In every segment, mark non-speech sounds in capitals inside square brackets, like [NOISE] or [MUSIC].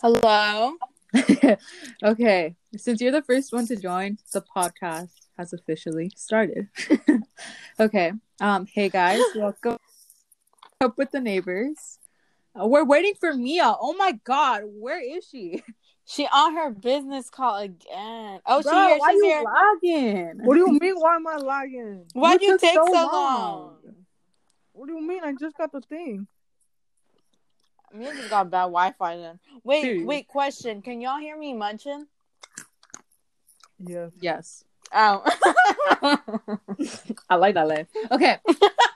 Hello. [LAUGHS] okay, since you're the first one to join, the podcast has officially started. [LAUGHS] okay. Um. Hey guys, [GASPS] welcome up with the neighbors. Uh, we're waiting for Mia. Oh my God, where is she? [LAUGHS] She on her business call again. Oh, Bro, she here. why She's you here. lagging? What do you mean? Why am I lagging? Why do you take so long? What do you mean? I just got the thing. Me just got bad Wi-Fi then. Wait, Dude. wait. Question: Can y'all hear me munching? Yeah. Yes. Oh. [LAUGHS] I like that laugh. Okay.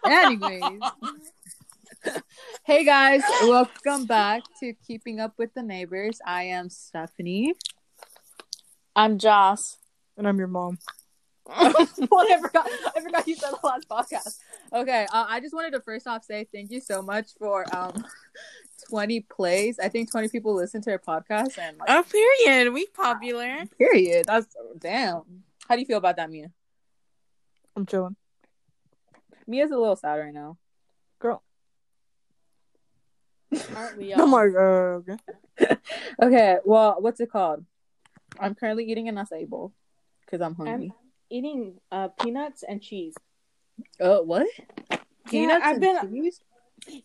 Anyways. [LAUGHS] hey guys, welcome back to Keeping Up with the Neighbors. I am Stephanie. I'm Joss. And I'm your mom. [LAUGHS] well, I forgot. I forgot you said the last podcast. Okay, uh, I just wanted to first off say thank you so much for um, twenty plays. I think twenty people listen to our podcast, and like, Oh, period. We popular. period. That's damn. How do you feel about that, Mia? I'm chilling. Mia's a little sad right now. Girl. Aren't we [LAUGHS] I'm all? like, uh, okay. [LAUGHS] Okay, well, what's it called? I'm currently eating an acai bowl because I'm hungry. eating uh, peanuts and cheese. Oh, what? Peanuts I've and been- cheese?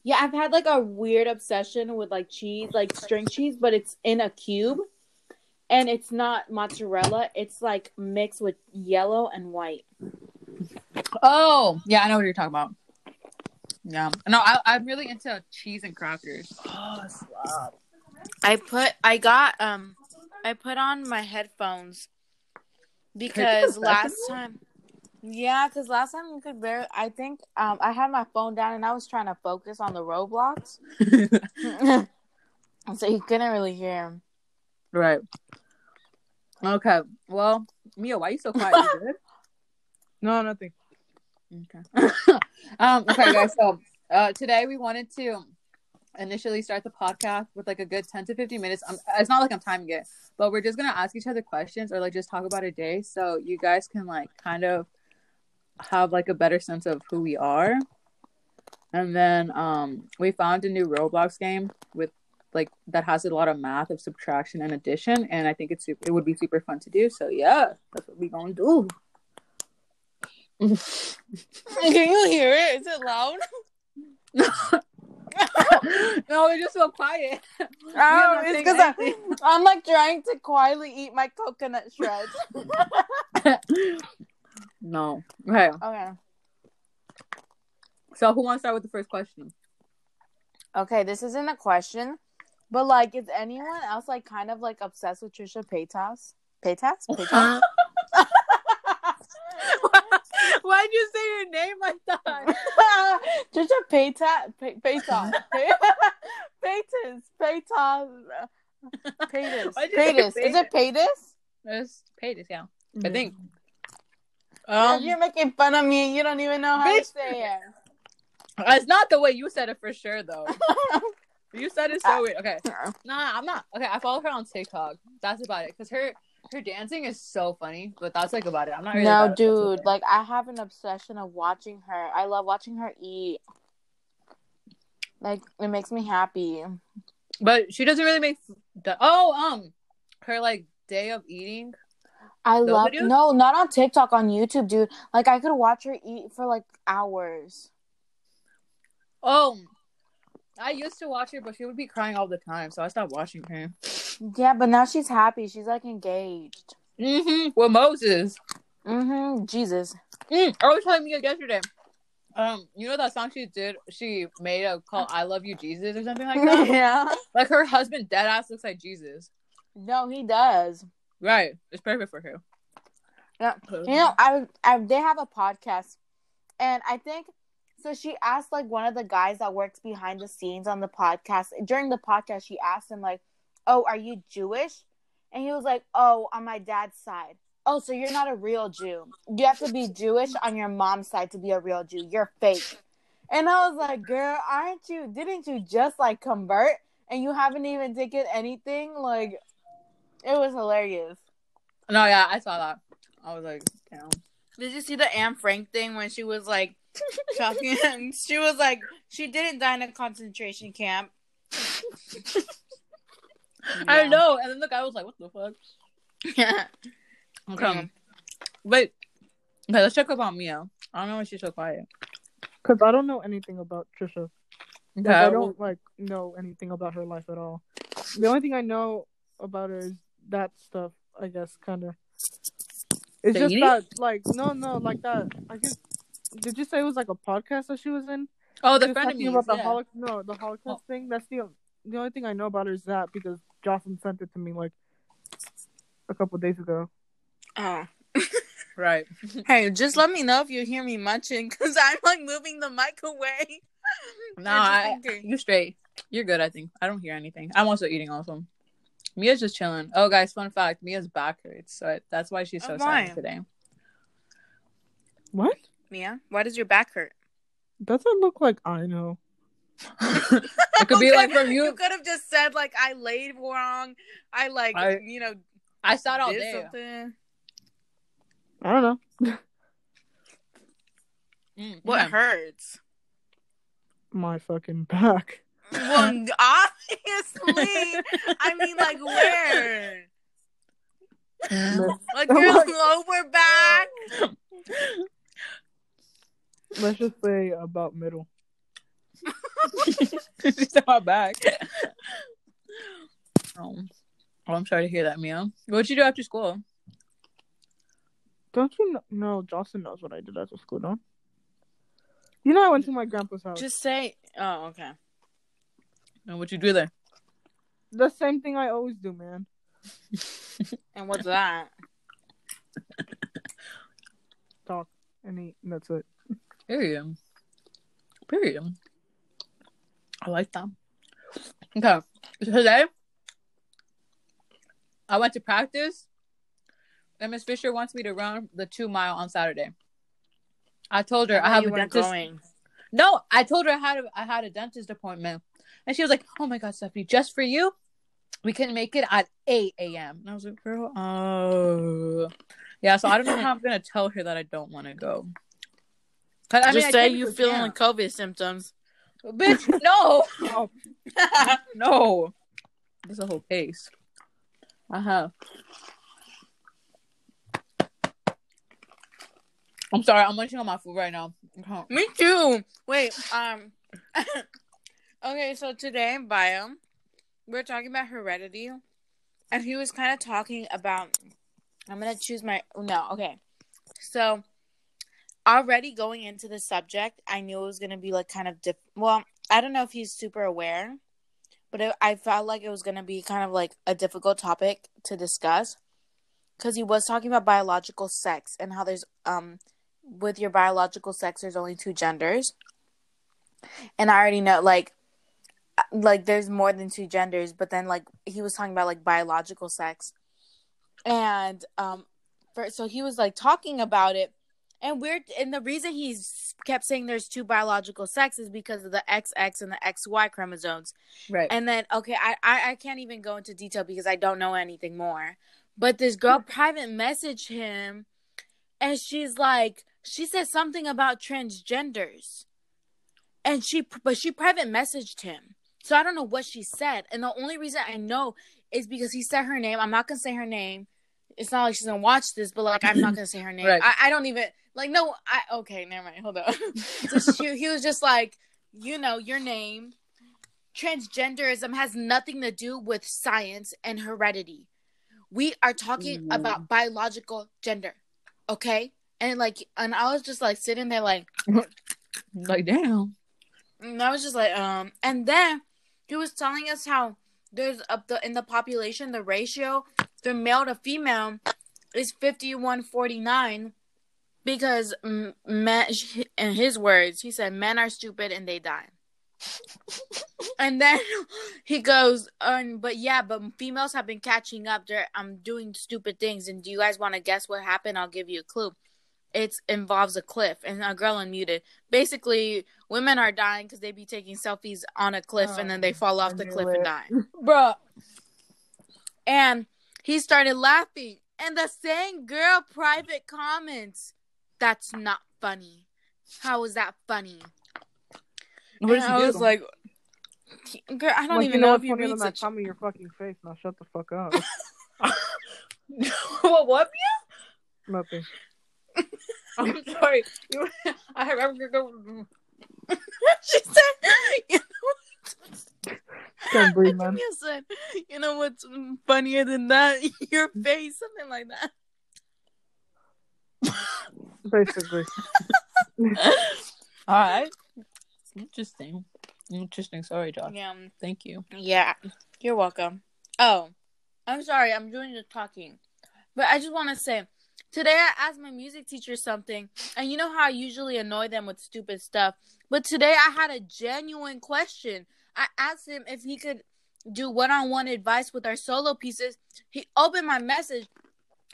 Yeah, I've had like a weird obsession with like cheese, like string cheese, but it's in a cube. And it's not mozzarella, it's like mixed with yellow and white. Oh, yeah, I know what you're talking about. Yeah, no, I, I'm really into cheese and crackers. Oh, slap. I put I got um I put on my headphones because last time yeah, because last time you could barely I think um I had my phone down and I was trying to focus on the Roblox. [LAUGHS] so you couldn't really hear him. right. Okay. Well, Mia, why are you so quiet? You good? [LAUGHS] No, nothing. Okay. [LAUGHS] um, okay, guys. So uh, today we wanted to initially start the podcast with like a good 10 to 15 minutes. Um, it's not like I'm timing it, but we're just going to ask each other questions or like just talk about a day so you guys can like kind of have like a better sense of who we are. And then um, we found a new Roblox game with like that has a lot of math of subtraction and addition, and I think it's super, it would be super fun to do. So yeah, that's what we gonna do. [LAUGHS] Can you hear it? Is it loud? [LAUGHS] [LAUGHS] no, we're just so quiet. Oh, it's because. I'm like trying to quietly eat my coconut shreds. No. Okay. okay. So who wants to start with the first question? Okay, this isn't a question, but like, is anyone else like kind of like obsessed with Trisha Paytas? Paytas? [LAUGHS] Paytas? Why'd you say your name like that? [LAUGHS] Trisha Paytas? Pay- Paytas? Pay- [LAUGHS] Paytas? Paytas? Paytas? Why'd you say Paytas? Is it Paytas? It's Paytas, yeah. I mm-hmm. think. Um, you're making fun of me. You don't even know how to say it. it's not the way you said it for sure, though. [LAUGHS] You said it so weird. Okay. Nah, I'm not. Okay, I follow her on TikTok. That's about it. Cause her her dancing is so funny, but that's like about it. I'm not really. no, dude. Like, I have an obsession of watching her. I love watching her eat. Like, it makes me happy. But she doesn't really make. The, oh, um, her like day of eating. I Those love videos? no, not on TikTok, on YouTube, dude. Like, I could watch her eat for like hours. Oh, I used to watch her, but she would be crying all the time, so I stopped watching her. Yeah, but now she's happy. She's like engaged. Mm-hmm. With Moses. Mm-hmm. Jesus. Mm, I was telling you yesterday. Um, you know that song she did? She made a call "I Love You, Jesus" or something like that. [LAUGHS] yeah. like her husband, dead ass, looks like Jesus. No, he does. Right, it's perfect for her. Yeah. Uh-huh. You know, I, I they have a podcast, and I think so. She asked like one of the guys that works behind the scenes on the podcast. During the podcast, she asked him like, "Oh, are you Jewish?" And he was like, "Oh, on my dad's side." Oh, so you're not a real Jew. You have to be Jewish on your mom's side to be a real Jew. You're fake. And I was like, "Girl, aren't you? Didn't you just like convert and you haven't even taken anything?" Like, it was hilarious. no, yeah, I saw that. I was like, damn. Did you see the Anne Frank thing when she was like talking? [LAUGHS] [LAUGHS] she was like, she didn't die in a concentration camp. I Yeah. know. And then the guy was like, "What the fuck?" [LAUGHS] Yeah. Okay. Mm. Wait. Okay, let's check up on Mia. I don't know why she's so quiet. Cause I don't know anything about Trisha. Like, I don't like know anything about her life at all. The only thing I know about her is that stuff. I guess kind of. It's The just eating? that, like, no, no, like that. I guess. Did you say it was like a podcast that she was in? Oh, the was friend of me. about the yeah. Holocaust. No, the Holocaust thing. That's the the only thing I know about her is that because Jocelyn sent it to me like a couple days ago. Oh. [LAUGHS] Right. Hey, just let me know if you hear me munching because I'm like moving the mic away. No, I'm just I, thinking. you straight. You're good, I think. I don't hear anything. I'm also eating also. Mia's just chilling. Oh, guys, fun fact: Mia's back hurts, so I, that's why she's so Oh, sad today. What? Mia, why does your back hurt? Doesn't look like I know. [LAUGHS] it could be like from [LAUGHS] You you. could have just said like I laid wrong. I like I- you know I saw it all did day. something. I don't know. Mm, What yeah. hurts? My fucking back. Well, [LAUGHS] obviously. I mean, like where? Um, like Oh your my- lower back? Let's just say about middle. [LAUGHS] [LAUGHS] She's on my back. oh. oh, I'm sorry to hear that, Mia. What'd you do after school? Don't you know? No, Jocelyn knows what I did after school, don't? You know, I went to my grandpa's house. Just say. Oh, okay. And what'd you do there? the same thing I always do, man. [LAUGHS] And what's that? Talk and eat, and that's it. Period. Period. I like that. Okay. Today, I went to practice, and Miss Fisher wants me to run the two mile on Saturday. I told her I Why have you a weren't dentist. going? No, I told her I had a, I had a dentist appointment, and she was like, "Oh my god, Stephanie, just for you, we can make it at eight a.m." And I was like, "Girl, oh, yeah." So I don't know how I'm gonna tell her that I don't want to go. I mean, Just I say you feeling like COVID symptoms. Bitch, [LAUGHS] no. [LAUGHS] no. There's a whole case. Uh huh. I'm sorry, I'm munching on my food right now. Me too. Wait, um [LAUGHS] Okay, so today in bio, we are talking about heredity. And he was kind of talking about I'm gonna choose my no, okay. So already going into the subject, I knew it was gonna be like kind of diff well, I don't know if he's super aware, but it, I felt like it was gonna be kind of like a difficult topic to discuss. Cause he was talking about biological sex and how there's um with your biological sex there's only two genders and i already know like like there's more than two genders but then like he was talking about like biological sex. And um for, so he was like talking about it. And we're and the reason he's kept saying there's two biological sex is because of the xx and the xy chromosomes. Right. and then okay I, I i can't even go into detail because i don't know anything more. But this girl private messaged him and she's like she said something about transgenders. And she but she private messaged him so i don't know what she said. And the only reason i know is because he said her name. I'm not gonna say her name. It's not like she's gonna watch this but like i'm not gonna say her name. [LAUGHS] Right. I, I don't even like no i okay never mind. Hold on [LAUGHS] so she, he was just like you know your name. Transgenderism has nothing to do with science and heredity. We are talking Ooh. about biological gender okay? And like and i was just like sitting there like [LAUGHS] Like, damn. and i was just like um and then he was telling us how there's up the in the population the ratio the male to female is 5149 because men [LAUGHS] in his words he said men are stupid and they die. [LAUGHS] And then he goes um but yeah but females have been catching up. They're um doing stupid things. And do you guys want to guess what happened? I'll give you a clue it involves a cliff and a girl unmuted basically women are dying because they be taking selfies on a cliff and then they oh, fall off the cliff and die [LAUGHS] Bruh. and he started laughing and the same girl private comments that's not funny how is that funny What and I was do? like, Girl, I don't like, even you know know if you read such. time in your fucking face. Now shut the fuck up. [LAUGHS] what? What? Nothing. [LAUGHS] I'm sorry. You, I heard. I mm. [LAUGHS] she said, you know Can't breathe, what? man. Mia said, you know what's funnier than that? [LAUGHS] Your face, something like that. Basically. All right. Interesting. Interesting. Sorry, Josh. Yeah, Thank you. yeah. You're welcome. Oh, I'm sorry. I'm doing the talking, but I just want to say, today I asked my music teacher something, and you know how I usually annoy them with stupid stuff, but today I had a genuine question. I asked him if he could do one-on-one advice with our solo pieces. He opened my message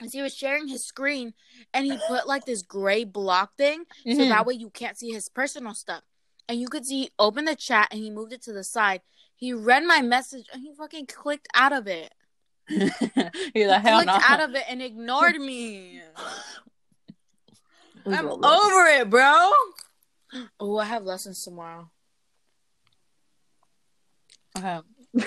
as he was sharing his screen, and he put like this gray block thing, so Mhm. that way you can't see his personal stuff. And you could see he opened the chat and he moved it to the side. He read my message and he fucking clicked out of it. [LAUGHS] He's like, hell no. out of it and ignored me. [LAUGHS] I'm Over. over it, bro. Oh, I have lessons tomorrow. Okay. [LAUGHS]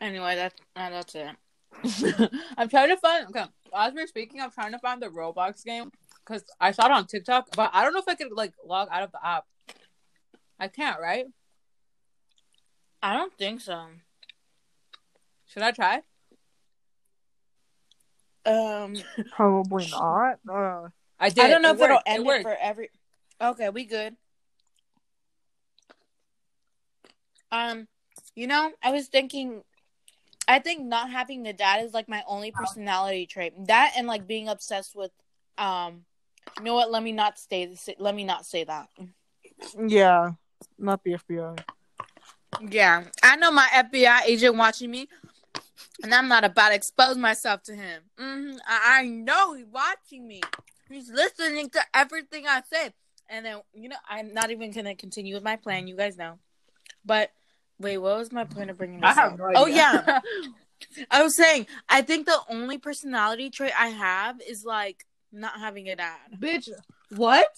Anyway, that's uh, that's it. I'm trying to find. Okay, as we're speaking, I'm trying to find the Roblox game because I saw it on TikTok, but I don't know if I could like log out of the app. I can't, right? I don't think so. Should I try? Um, Probably not. Uh, I did. I don't know It if it'll end it it, for every. Okay, we good. Um, you know, I was thinking. I think not having a dad is like my only personality trait. That and like being obsessed with, um, you know what? Let me not stay. Let me not say that. yeah. Not the FBI. Yeah, I know my FBI agent watching me, and I'm not about to expose myself to him. hmm I-, I know he's watching me. He's listening to everything I say. And then, you know, I'm not even going to continue with my plan. You guys know. But, wait, what was my point of bringing this I have up? no Oh, yeah. [LAUGHS] [LAUGHS] I was saying, I think the only personality trait I have is, like, not having a dad. Bitch, what?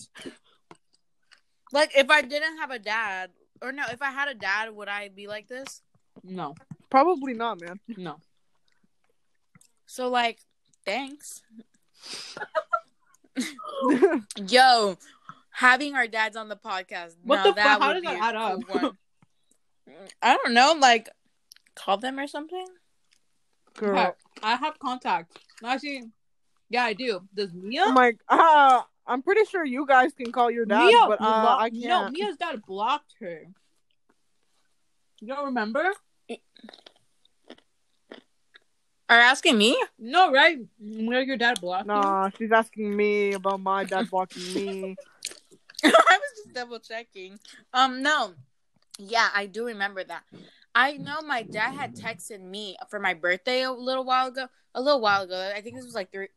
Like, if I didn't have a dad, or no, if I had a dad, would I be like this? No, Probably not, man. no. So, like, thanks. [LAUGHS] Yo, having our dads on the podcast. What the fuck? How does that add up? one. [LAUGHS] I don't know, like call them or something. Girl. Okay, I have contact. Actually, yeah, I do. Does Mia? I'm like, uh, I'm pretty sure you guys can call your dad, Mia but uh, blo- I No, can't. No, Mia's dad blocked her. You don't remember? Are you asking me? No, right? Where your dad blocked you? Nah, she's asking me about my dad blocking me. [LAUGHS] I was just double checking. Um, no. Yeah, I do remember that. I know my dad had texted me for my birthday a little while ago. A little while ago. I think this was like three.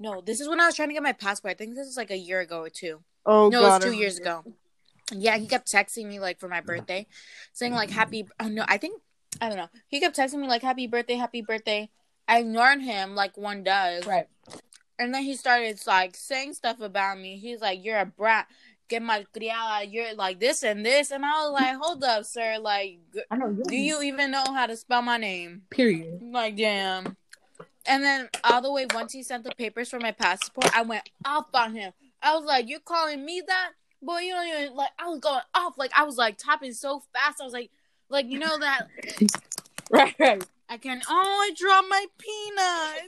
No, this is when I was trying to get my passport. I think this was like a year ago or two. Oh no, god, it was two years ago. Yeah, he kept texting me like for my birthday, saying like happy. Oh no, I think I don't know. He kept texting me like happy birthday, happy birthday. I ignored him like one does, Right. and then he started like saying stuff about me. He's like, "You're a brat." Get malcriada, you're like this and this, and I was like, "Hold up, sir! Like, I know. do you even know how to spell my name?" Period. Like, damn. And then all the way once he sent the papers for my passport, I went off on him. I was like, "You calling me that, boy? You don't even like." I was going off, like I was like tapping so fast. I was like, like you know that [LAUGHS] Right, right. I can only draw my peanuts.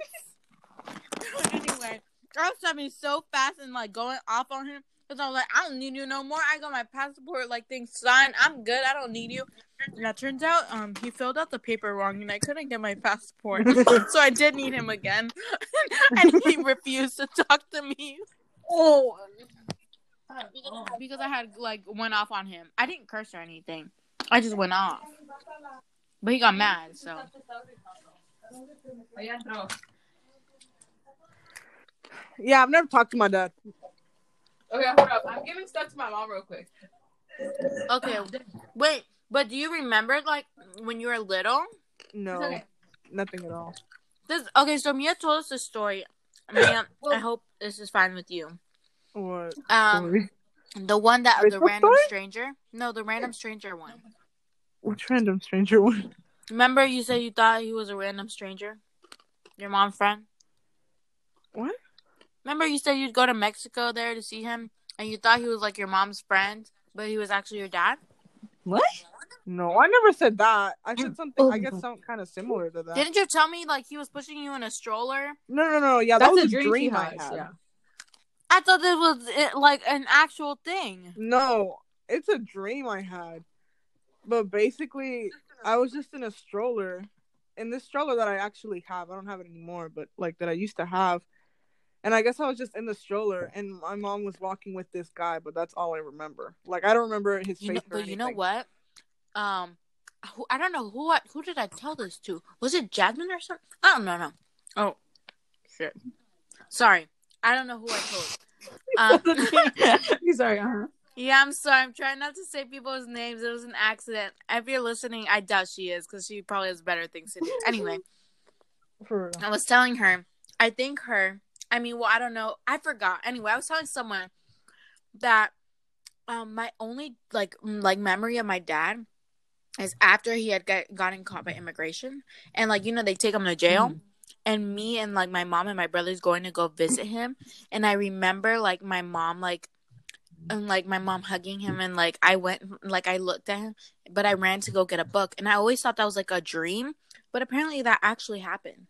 anyway, I was tapping so fast and like going off on him because I was like, I don't need you no more. I got my passport like thing signed. I'm good. I don't need you. And that turns out, um, he filled out the paper wrong and I couldn't get my passport, [LAUGHS] so I did need him again, [LAUGHS] and he refused to talk to me Oh. because I had like went off on him. I didn't curse or anything. I just went off, but he got mad. So Yeah, I've never talked to my dad. Okay, hold up. I'm giving stuff to my mom real quick. okay, wait. But do you remember like when you were little? No, okay. nothing at all. This okay. So Mia told us a story. Mia, [COUGHS] I hope this is fine with you. What? Um, story? the one that the Facebook random story? stranger. No, the random stranger one. Which random stranger one? Remember, you said you thought he was a random stranger, your mom's friend. What? Remember, you said you'd go to Mexico there to see him, and you thought he was like your mom's friend, but he was actually your dad. What? No, I never said that. I said something. I guess oh. something kind of similar to that. Didn't you tell me like he was pushing you in a stroller? No, no, no. Yeah, that That's was a a dream, dream, I had. Yeah. I thought this was like an actual thing. No, it's a dream I had. But basically, I was just in a stroller. In this stroller that I actually have, I don't have it anymore, but like that I used to have. And I guess I was just in the stroller, and my mom was walking with this guy, but that's all I remember. Like I don't remember his You face. know, or but you know what? Um, who, I don't know who I, who did I tell this to? Was it Jasmine or something? I don't know. No. Oh, shit. Sorry, I don't know who I told. [LAUGHS] Um, Sorry. [LAUGHS] Uh-huh. Yeah, I'm sorry. I'm trying not to say people's names. It was an accident. If you're listening, I doubt she is because she probably has better things to do. [LAUGHS] Anyway, I was telling her. I think her. I mean, well, I don't know. I forgot. Anyway, I was telling someone that um my only like like memory of my dad is after he had got, gotten caught by immigration and like you know they take him to jail and me and like my mom and my brothers going to go visit him and i remember like my mom like and like my mom hugging him and like i went like i looked at him but i ran to go get a book and i always thought that was like a dream but apparently that actually happened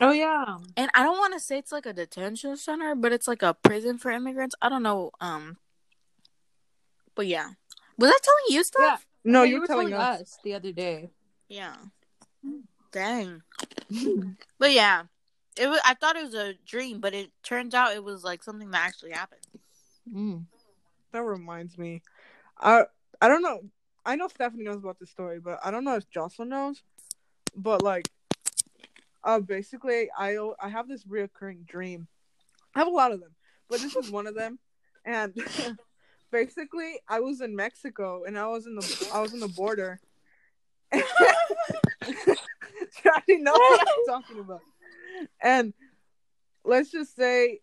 Oh yeah. and I don't want to say it's like a detention center, but it's like a prison for immigrants. I don't know. Um, but yeah, was I telling you stuff? Yeah. No, Yeah, you're telling us. the other day. Yeah. Dang. [LAUGHS] But yeah, it was. I thought it was a dream, but it turns out it was like something that actually happened. Mm. That reminds me. I I don't know. I know Stephanie knows about this story, but I don't know if Jocelyn knows. But like, uh, basically, I I have this reoccurring dream. I have a lot of them, but this is one of them. And [LAUGHS] basically, I was in Mexico, and I was in the I was in the border. [LAUGHS] I didn't know what I'm talking about. And let's just say,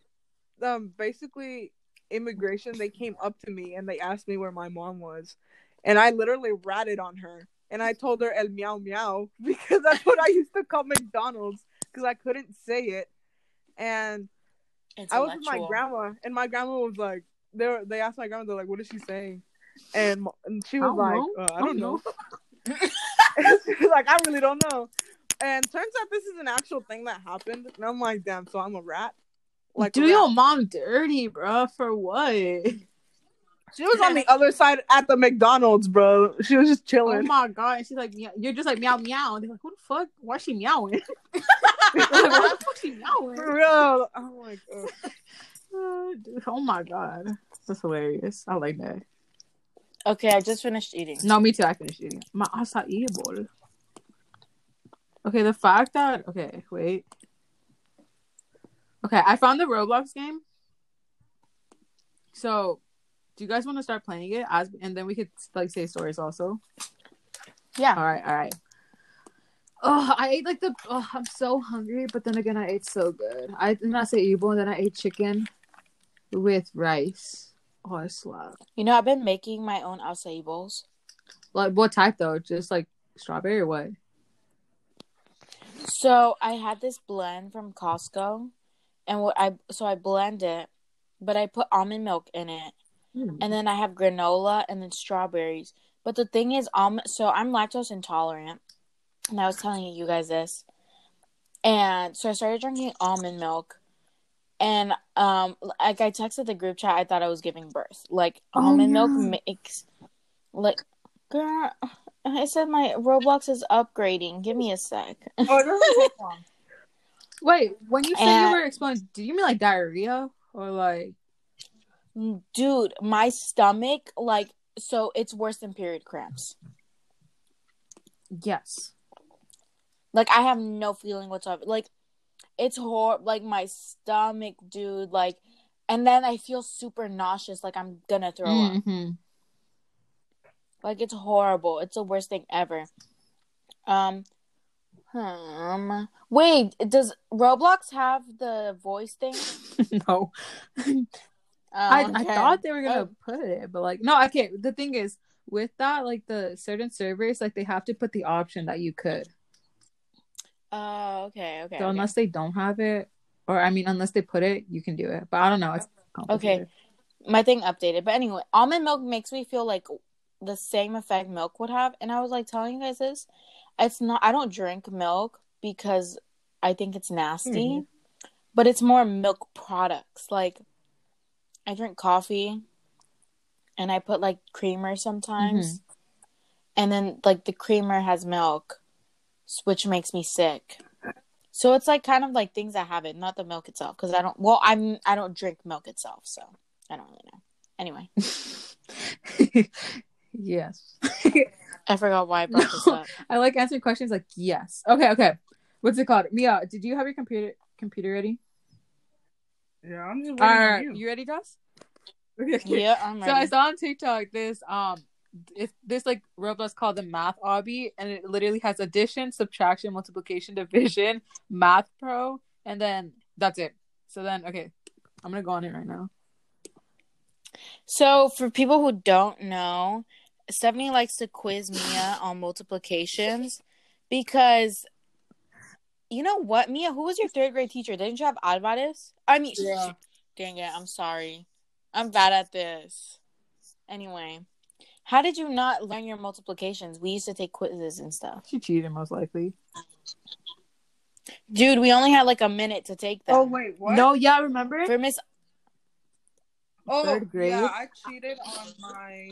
um, basically, immigration, they came up to me and they asked me where my mom was. And I literally ratted on her. And I told her El Meow Meow [LAUGHS] because that's what I used to call McDonald's because I couldn't say it. And I was with my grandma, and my grandma was like, they were, they asked my grandma, they're like, what is she saying? And, and she was don't like, uh, I I don't don't know. [LAUGHS] [LAUGHS] she was like, I really don't know. And turns out this is an actual thing that happened. And I'm like, damn, so I'm a rat? Like, Do rat. your mom dirty, bro? For what? She was on the other side at the McDonald's, bro. She was just oh chilling. Oh my god! And she's like, meow- "You're just like meow meow." And they're like, "Who the fuck? Why is she meowing? [LAUGHS] like, why the fuck she meowing?" For real. Oh my god. [LAUGHS] Oh, oh my god, that's hilarious. I like that. Okay, I just finished eating. No, me too. I finished eating. My acai bowl. Okay, the fact that okay, wait. Okay, I found the Roblox game. So, do you guys want to start playing it as, and then we could like say stories also? Yeah. All right, all right. Oh, I ate like the. Oh, I'm so hungry, but then again, I ate so good. I did not say evil, and then I ate chicken with rice. Oh, I slap. You know, I've been making my own acai bowls. Like what type though? Just like strawberry or what? So I had this blend from Costco, and what I so I blend it, but I put almond milk in it, and then I have granola and then strawberries. But the thing is, almond. So I'm lactose intolerant, and I was telling you guys this, and so I started drinking almond milk, and um, like I texted the group chat, I thought I was giving birth. Like Oh, almond milk makes, like, girl. [LAUGHS] I said my Roblox is upgrading. Give me a sec. Oh, it doesn't take long. Wait, when you say And- you were explaining, do you mean like diarrhea or like? dude my stomach like so it's worse than period cramps Yes. like i have no feeling whatsoever like it's hor like my stomach dude like and then i feel super nauseous like i'm gonna throw up Mm-hmm. like it's horrible it's the worst thing ever um um wait does roblox have the voice thing [LAUGHS] no, Oh, I, I thought they were gonna Oh. put it, but like, no, okay. The thing is, with that, like the certain servers, like they have to put the option that you could. Oh, okay, okay. So okay. unless they don't have it, or I mean, unless they put it, you can do it. But I don't know. It's Okay. my thing updated. But anyway, almond milk makes me feel like the same effect milk would have. And I was like telling you guys this. It's not I don't drink milk because I think it's nasty. Mhm. But it's more milk products. Like I drink coffee and I put like creamer sometimes. And then like the creamer has milk, which makes me sick. So it's like kind of like things that have it, not the milk itself. Because I don't. Well, I'm. I don't drink milk itself, so I don't really know. Anyway, [LAUGHS] yes. [LAUGHS] I forgot why I [LAUGHS] brought this up. I like answering questions like yes. Okay, okay. What's it called? Mia, did you have your computer computer ready? Yeah, I'm just waiting All right, you. you ready, Joss? [LAUGHS] Yeah, I'm ready. So I saw on TikTok this um it's this like Roblox called the Math Obby, and it literally has addition, subtraction, multiplication, division, Math Pro, and then that's it. So then, okay, I'm gonna go on it right now. So for people who don't know, Stephanie likes to quiz Mia on multiplications because you know what, Mia, who was your third grade teacher? Didn't you have Alvarez? I mean, Yeah. dang it, I'm sorry. I'm bad at this. Anyway, how did you not learn your multiplications? We used to take quizzes and stuff. She cheated, most likely. Dude, we only had like a minute to take them. Oh wait, what? No, yeah, remember? For Miss oh, third grade? Yeah, I cheated on my.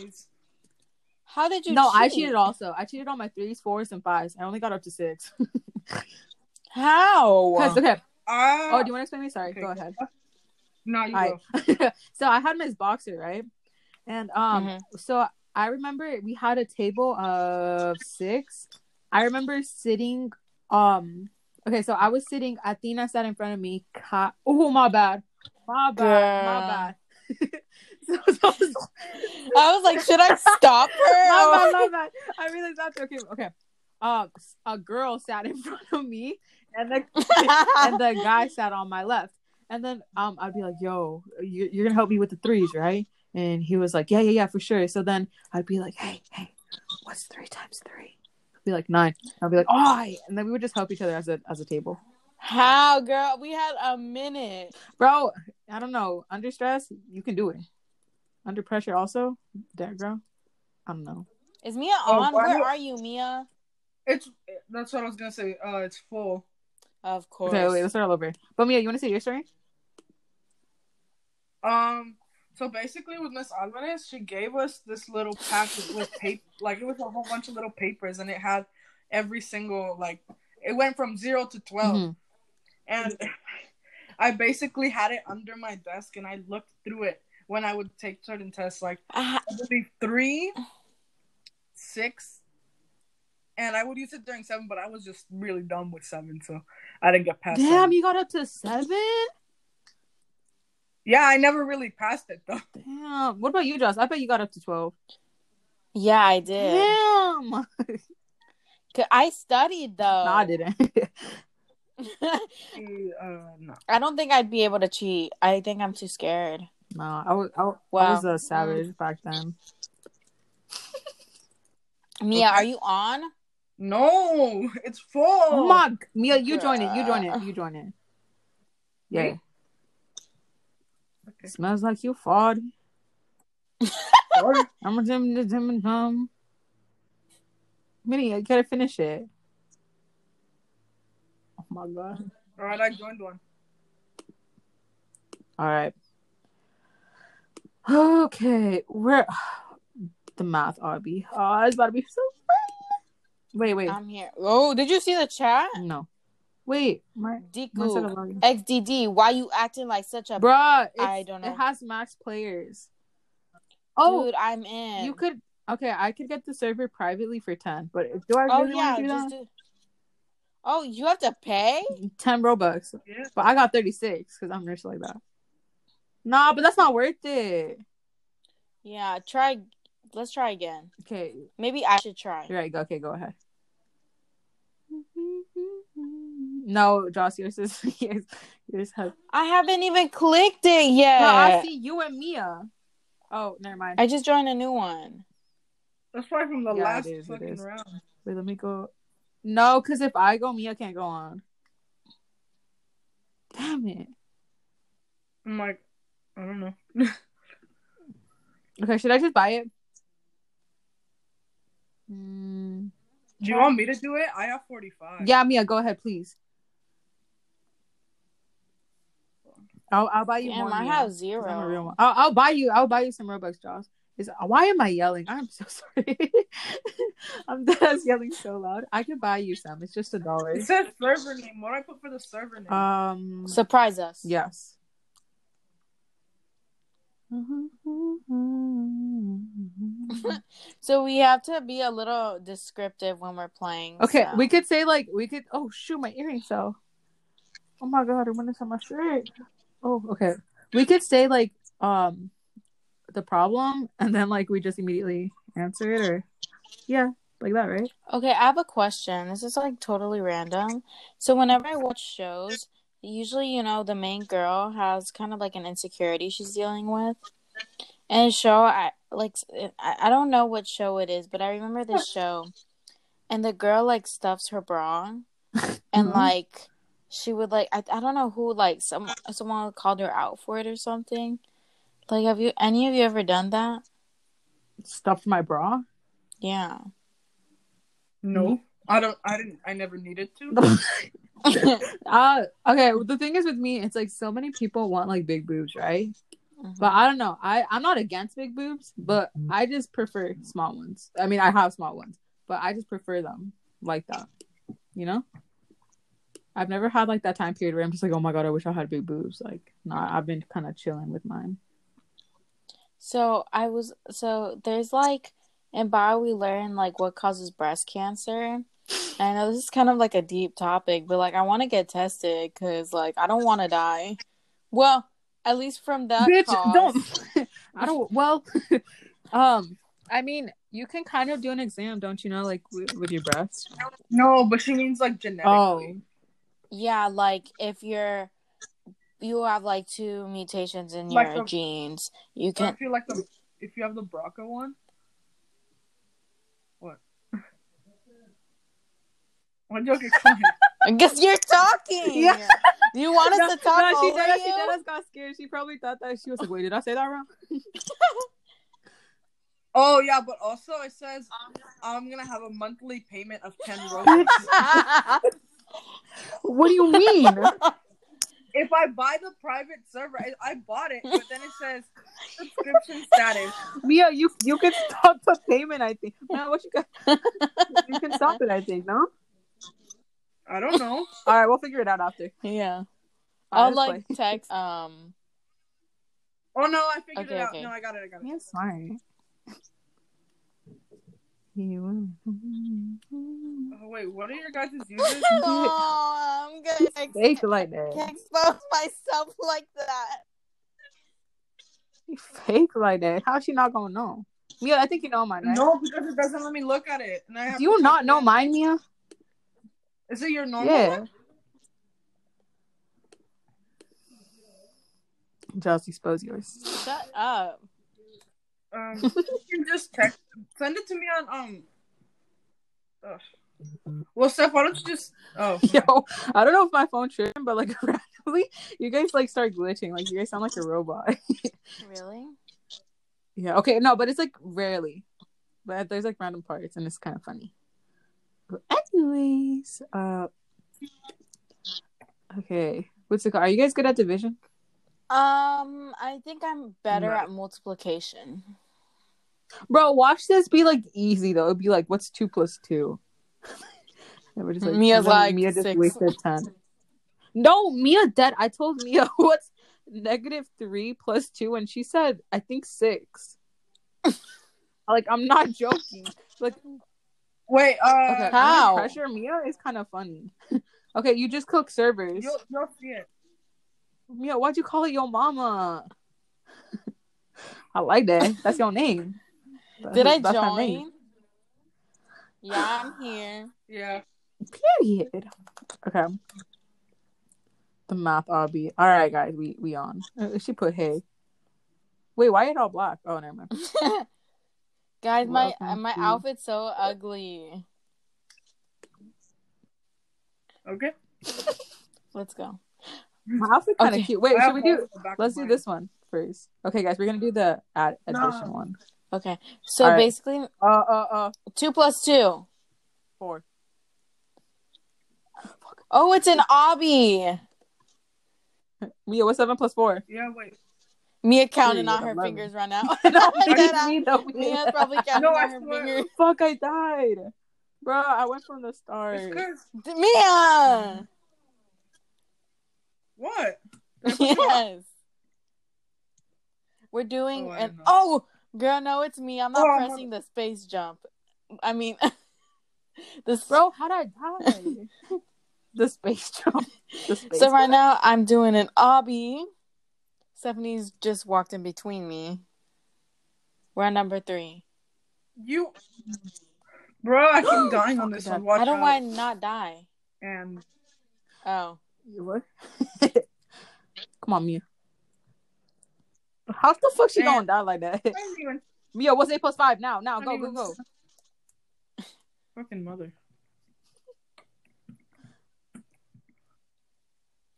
How did you No, I cheated also. I cheated on my threes, fours, and fives. I only got up to six. [LAUGHS] How? 'Cause, okay. Uh, Oh, do you want to explain me? Sorry, okay, go ahead. No, you Hi. go. [LAUGHS] so I had Miss Boxer, right? And um, Mhm. so I remember we had a table of six. I remember sitting. Um, okay, so I was sitting. Athena sat in front of me. Ka- oh, my bad, my bad, my bad. [LAUGHS] [LAUGHS] so, so, so- [LAUGHS] I was like, should I stop [LAUGHS] her? my my bad. I realized that's okay. Okay. Um, a girl sat in front of me, and the and the guy sat on my left. And then um, I'd be like, "Yo, you, you're gonna help me with the threes, right?" And he was like, "Yeah, yeah, yeah, for sure." So then I'd be like, "Hey, hey, what's three times 3 I'd be like nine. I'd be like, "Oh," and then we would just help each other as a as a table, How, girl? We had a minute. bro. I don't know. Under stress, you can do it. Under pressure, also, that girl. I don't know. Is Mia Oh, on? why Where are you, Mia? It's that's what I was gonna say. Uh, it's full. Of course. Okay, wait, let's start all over. But Mia, you want to say your story? Um, so basically, with Miss Alvarez, she gave us this little packet with paper, like it was a whole bunch of little papers, and it had every single like it went from zero to 12 Mhm. and [LAUGHS] I basically had it under my desk, and I looked through it when I would take certain tests, like I believe three, six, and I would use it during seven, but I was just really dumb with seven, so I didn't get past. Damn, seven. you got up to seven. Yeah, I never really passed it though. Damn. What about you, Joss? I bet you got up to twelve. yeah, I did. Damn. [LAUGHS] 'Cause I studied though. No, I didn't. [LAUGHS] Uh, no. I don't think I'd be able to cheat. I think I'm too scared. No, I was I, I was a mm. savage back then. Mia, are you on? No, it's full. Oh my, g- Mia, you join it. You join it. You join it. Yeah. Me? Okay. Smells like you fought. Sorry. I'm a dim dim dim dim. Minnie, you gotta finish it. Oh my god. All right, I joined one. All right. Okay, where [SIGHS] the math, Obby? Oh, it's about to be so fun. Wait, wait, I'm here. Oh, did you see the chat? no, wait, my mine's not Diku. XDD, why you acting like such a Bruh, I don't know. It has max players. Oh, dude? I'm in. you could. Okay, I could get the server privately for ten, but do I Oh really yeah, want to do just that? do. Oh, you have to pay? Ten robux, Yeah. but I got thirty six because I'm rich like that. Nah, but that's not worth it. Yeah, try. Let's try again. Okay, Maybe I should try. you're right. Go. Okay, go ahead. No, Joss, yours is [LAUGHS] yours. Yours has. I haven't even clicked it yet. No, I see you and Mia. Oh, never mind. I just joined a new one. That's probably from the Yeah, last it is, it fucking round. Wait, let me go. No, because if I go, Mia can't go on. Damn it. I'm like, I don't know. Okay, should I just buy it? Mm, Do you want me to do it? I have 45. yeah, Mia, go ahead, please. I'll, I'll buy you Damn, more. I Mia, have 'cause I'm a real zero. one. I'll, I'll buy you. I'll buy you some Robux, Josh. Is why am I yelling? I'm so [LAUGHS] sorry. [LAUGHS] I'm just yelling so loud. I can buy you some. It's just a dollar. It says server name. What do I put for the server name? Um. Surprise us. Yes. [LAUGHS] So we have to be a little descriptive when we're playing. Okay, so. we could say like we could. Oh shoot, my earring fell. Oh my god, I went inside my shirt. Oh, okay. We could say like um the problem, and then like we just immediately answer it, or yeah, like that, right? Okay, I have a question. This is like totally random. So whenever I watch shows, usually you know the main girl has kind of like an insecurity she's dealing with. And show, I like, I, I don't know what show it is, but I remember this show, and the girl like stuffs her bra, [LAUGHS] and Mhm. like she would like I, I don't know who like some someone called her out for it or something. Like, have you any of you ever done that? Stuffed my bra. Yeah. no. I don't. I didn't. I never needed to. [LAUGHS] [LAUGHS] uh okay. The thing is with me, it's like so many people want like big boobs, right? But I don't know. I I'm not against big boobs, but I just prefer small ones. I mean, I have small ones, but I just prefer them like that. You know? I've never had like that time period where I'm just like, oh my god, I wish I had big boobs. Like, nah, I've been kind of chilling with mine. So I was so there's like in bio we learn like what causes breast cancer. And I know this is kind of like a deep topic, but like I want to get tested because like I don't want to die. Well, at least from that. Bitch, cause. don't. [LAUGHS] I don't. Well, [LAUGHS] um, I mean, you can kind of do an exam, don't you know, like with, with your breasts. No, but she means like genetically. Oh, Yeah, like if you're you have like two mutations in Like your the- genes, you So I can. feel like the if you have the BRCA one. What joke is coming? [LAUGHS] I guess you're talking. [LAUGHS] Yeah. You want us No, to talk no, she over did. She you? did. got scared. She probably thought that she was like, "Wait, did I say that wrong?" [LAUGHS] Oh yeah, but also it says I'm gonna have a monthly payment of ten robux. What do you mean? if I buy the private server, I, I bought it, but then it says subscription status. Mia, you you can stop the payment. I think. Man, what you got? You can stop it. I think. No. I don't know. [LAUGHS] All right, we'll figure it out after. yeah. All I'll like text um Oh no, I figured Okay, it out. okay. No, I got it. I got it. Mia's smart. You. Oh wait, what are your guys' [LAUGHS] users? oh, I'm gonna ex- Fake like that. can't expose myself like that. Fake like that. How's she not gonna know? Mia, I think you know mine, right? No, because it doesn't let me look at it. And I have Do you not know it mine, Mia? Is it your normal Yeah. one? Just expose yours. Shut up. Um, [LAUGHS] you can just text. Send it to me on um. Ugh. Well, Steph, why don't you just? Oh, [LAUGHS] Yo, I don't know if my phone tripping, but like [LAUGHS] randomly, you guys like start glitching. Like you guys sound like a robot. Really? yeah. Okay. No, but it's like rarely. But there's like random parts, and it's kind of funny. Anyways, uh, okay. What's called? Are you guys good at division? Um, I think I'm better No. at multiplication. Bro, watch this be like easy though. It'd be like, what's two plus two? [LAUGHS] And we're just Mia's and then like, Mia just six. wasted ten. No, Mia dead. I told Mia [LAUGHS] what's negative three plus two, and she said I think six. [LAUGHS] like I'm not joking. Like wait. Uh, okay, How? pressure Mia is kind of funny. [LAUGHS] okay, you just cook servers. You'll, you'll see it. Mia, why'd you call it your mama? [LAUGHS] I like that. That's your name. [LAUGHS] Did I That's join? Yeah, I'm here. Yeah. Period. Okay. The math obby. All right, guys, we we on. Uh, She put hey. Wait, why it all black? Oh, never mind. Guys, my Welcome my to- outfit's so ugly. Okay. [LAUGHS] Let's go. My outfit kind of Okay. cute. Wait, I should we holes do? in the back Let's do mine. this one first. Okay, guys, we're gonna do the ad No. addition one. Okay. So All right. basically, Uh, uh, uh, two plus two. four. Oh, it's an obby. [LAUGHS] Mia, what's seven plus four? Yeah, wait. Mia counting on her 11. fingers right now. [LAUGHS] [LAUGHS] no, me, no, Mia's probably counting No, on I her swear. fingers. Fuck, I died, bro. I went from the start. It's cause Mia. what? [LAUGHS] yes. We're doing Oh, an oh girl, no, it's me. I'm not Oh, I'm pressing the space jump. I mean, this Bro, how'd I die? the space jump. The space So right now I'm doing an obby. Stephanie's just walked in between me. We're on number three. You, bro, I keep [GASPS] dying on this God. one. Watch I don't out. want to not die. And Oh, You what? [LAUGHS] Come on, Mia. How the fuck she Damn. gonna die like that? Even [LAUGHS] Mia, what's eight plus five? Now, now, I go, didn't go, go. fucking mother.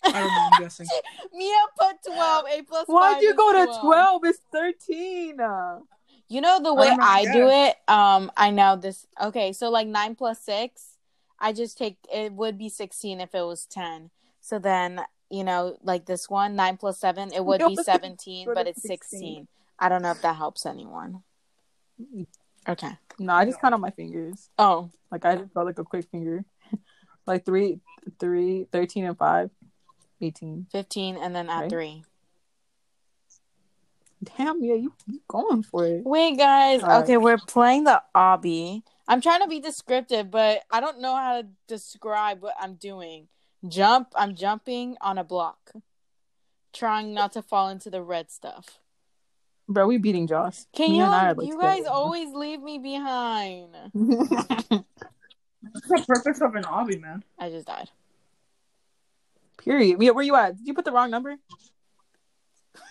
I don't know. I'm guessing. [LAUGHS] Mia put twelve. A plus. Why'd you is go to twelve? It's thirteen. You know the way don't know, I yeah. do it. Um, I know this. Okay, so like nine plus six, I just take it would be sixteen if it was ten. So then you know, like this one, nine plus seven, it would No, be [LAUGHS] seventeen, but but it's it's 16. sixteen. I don't know if that helps anyone. Okay. no, I just count on my fingers. Oh, Like I just got like a quick finger. [LAUGHS] like three, three, 13 and five. 18. 15 and then at Right. three. Damn, yeah, you, you going for it. Wait, guys. All right. Okay, we're playing the obby. I'm trying to be descriptive, but I don't know how to describe what I'm doing. Jump. I'm jumping on a block, trying not to fall into the red stuff. Bro, we beating Joss. Can Me you? and I are, like, you guys together. always leave me behind. [LAUGHS] What's the purpose of an obby, man? I just died. Period. Mia, where you at? Did you put the wrong number?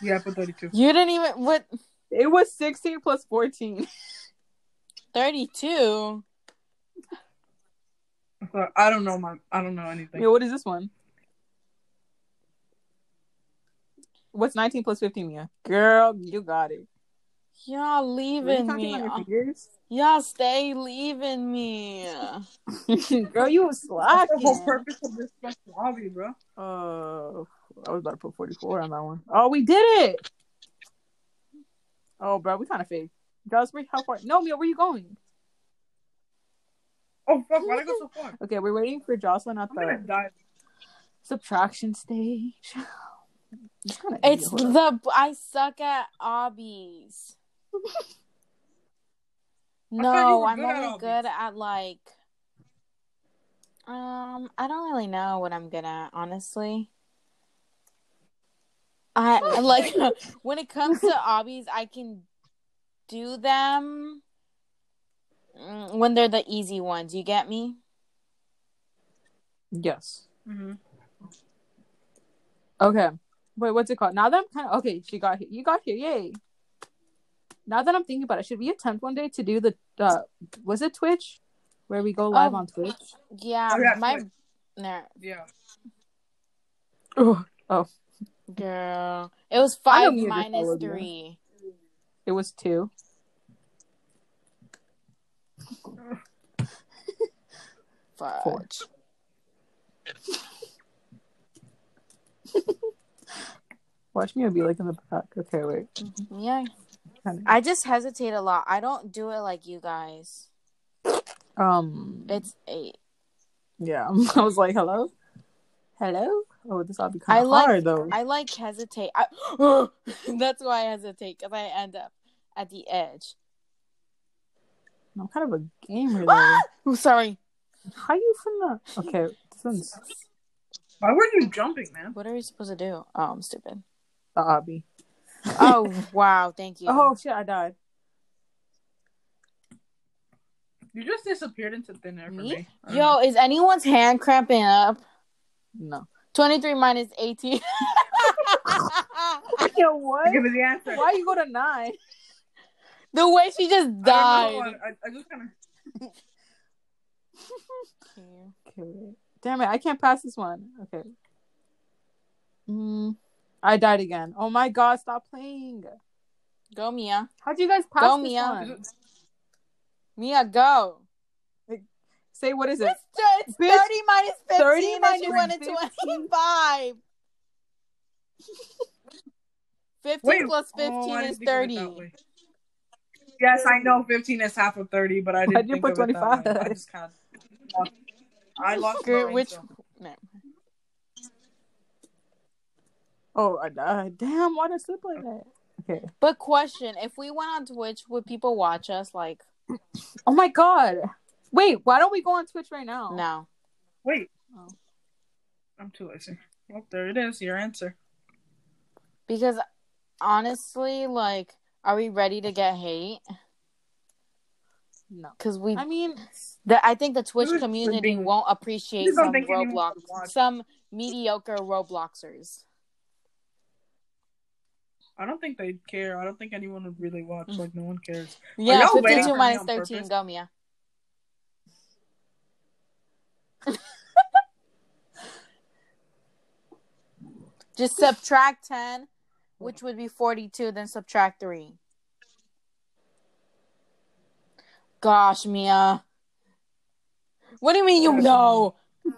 Yeah, I put 32. You didn't even what? It was 16 plus 14. Thirty-two. I don't know my. I don't know anything. Mia, what is this one? What's 19 plus 15, Mia? Girl, you got it. Y'all leaving me. on your fingers? Y'all stay leaving me. [LAUGHS] Girl, you was What's the whole purpose of this fucking obby, bro? Uh, I was about to put 44 on that one. Oh, we did it. Oh, bro, we kind of fake. Joss, where, how far? No, Mia, where you going? Oh fuck! Why'd I go so far? Okay, we're waiting for Jocelyn at I'm gonna the die. subtraction stage. It's, It's the I suck at obbies. You No, I'm good only good at like um I don't really know what I'm good at, honestly. I [LAUGHS] like [LAUGHS] when it comes to obbies, I can do them mm, when they're the easy ones. You get me? Yes. Mm-hmm. Okay. Wait, what's it called? Now that I'm kind of okay, she got here. You got here, yay! Now that I'm thinking about it, should we attempt one day to do the uh, was it Twitch, where we go live Oh. on Twitch? Yeah, Oh, yeah, my Twitch. no, Yeah. Oh, girl. It was I know five you just minus followed me. three. it was two. [LAUGHS] Four. Fudge. [LAUGHS] Watch me I'll be like in the back. Okay, wait. Yeah. Kinda- I just hesitate a lot. I don't do it like you guys. Um. It's eight. Yeah. [LAUGHS] I was like, hello, hello. Oh, this all be kind I of like- hard though. I like hesitate. I, [GASPS] [LAUGHS] that's why I hesitate because I end up at the edge. I'm kind of a gamer though. [LAUGHS] Ah! Oh, sorry. How you from the? Okay, this one's Why weren't you jumping, man? What are we supposed to do? Oh, I'm stupid. the obby. Oh wow, thank you. Oh shit, I died. You just disappeared into thin air for Me? me. I don't Yo, is anyone's hand cramping up? No. Twenty three minus eighteen. [LAUGHS] [LAUGHS] Yo, know. what? Give me the answer. Why you go to nine? The way she just I don't died. know, I, I just kind of. [LAUGHS] Okay. Damn it, I can't pass this one. Okay. Mm, I died again. Oh my god, stop playing. Go, Mia. How'd you guys pass Go, this Mia. one? Mia, go. Say what is it? It's, it's Bitch, 30 minus 15 30 and minus she wanted 15. 25. 15 Wait, plus 15 oh, is think of it 30. Yes, I know 15 is half of 30, but I didn't Why'd you think put of it that way. 25? I just kind of. I lost Girl, brain which. cell. No. Oh, I died. Damn, why did I slip like that? Okay. But question if we went on Twitch, would people watch us? Like, Oh my god. Wait, why don't we go on Twitch right now? no. Wait. Oh. I'm too lazy. Well, there it is. Your answer. Because honestly, like, are we ready to get hate? No. Because we. I mean, The, I think the Twitch community being- won't appreciate some Roblox, some mediocre Robloxers. I don't think they'd care. I don't think anyone would really watch. Mm. Like, no one cares. Yeah, y'all 52 for me minus on 13. purpose? Go, Mia. [LAUGHS] Just subtract 10, which would be 42, then subtract 3. Gosh, Mia. What do you mean you know? [LAUGHS]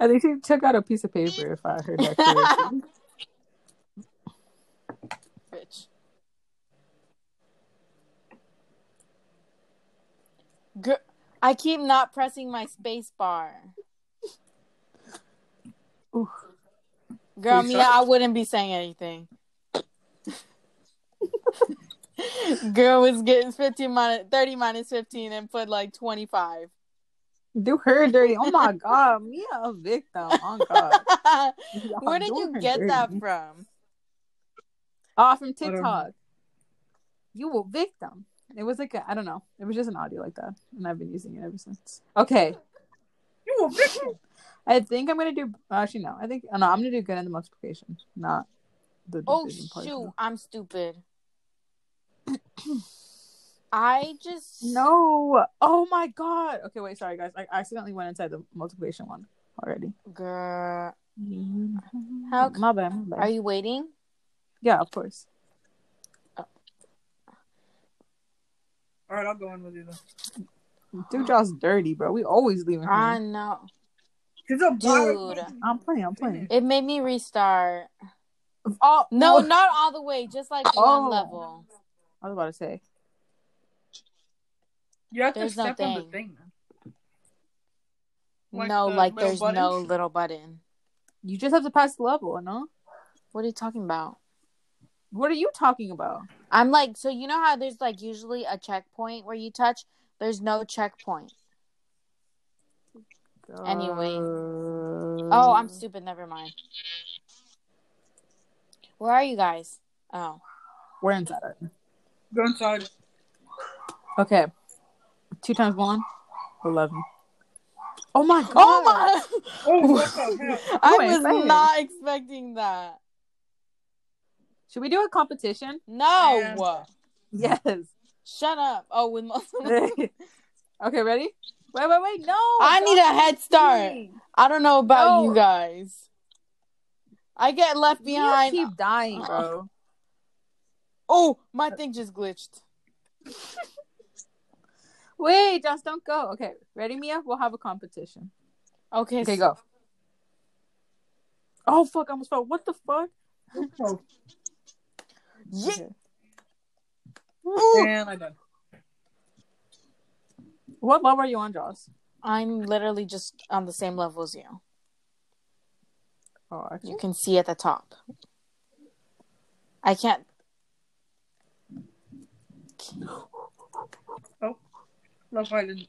I think she took out a piece of paper if I heard that correctly. [LAUGHS] Bitch. Gr- I keep not pressing my space bar. Ooh. Girl, Please Mia. I wouldn't be saying anything. Girl was getting 15 minus 30 minus 15 and put like 25. Do her dirty. Oh my god, Mia a victim. Oh god. [LAUGHS] Where did you get that from? Oh, from I don't know. TikTok. You a victim. It was like a, I don't know. It was just an audio like that, and I've been using it ever since. Okay, You. [LAUGHS] I think I'm gonna do. Actually, no. I think oh, no. I'm gonna do good in the multiplication, not the Oh shoot, I'm stupid. [CLEARS THROAT] I just No. Oh my god. Okay, wait. Sorry, guys. I accidentally went inside the multiplication one already. girl. Mm-hmm. How My bad. My bad. Are you waiting? Yeah, of course. All right, I'll go in with you then. Dude, y'all's dirty, bro. We always leaving. I Him. know. She's a Dude. I'm playing. I'm playing. It made me restart. Oh No, no. not all the way, just like Oh. one level. I was about to say. You have There's to no step on the thing. thing. Like no, the like there's button? no little button. You just have to pass the level, no? What are you talking about? What are you talking about? I'm like, so you know how there's like usually a checkpoint where you touch? There's no checkpoint. Anyway. Uh, Oh, I'm stupid. Never mind. Where are you guys? Oh. We're inside it. Go inside. Okay. Two times one. Eleven. Oh my god. Oh my! [LAUGHS] Oh, what the? I was not expecting that. Should we do a competition? No. Yes. Shut up. Oh, with most [LAUGHS] okay, ready? Wait, wait, wait. No. I need a head start. I don't know about No. you guys. I get left You behind. keep dying, bro. Oh, my thing just glitched. [LAUGHS] Wait, just don't go. Okay, ready, Mia? We'll have a competition. Okay. Okay, so- go. Oh fuck! I almost fell. What the fuck? Oh, Yeah. Ooh. and I done. What level are you on, Joss? I'm literally just on the same level as you. Oh, actually. You can see at the top. I can't. Love I didn't.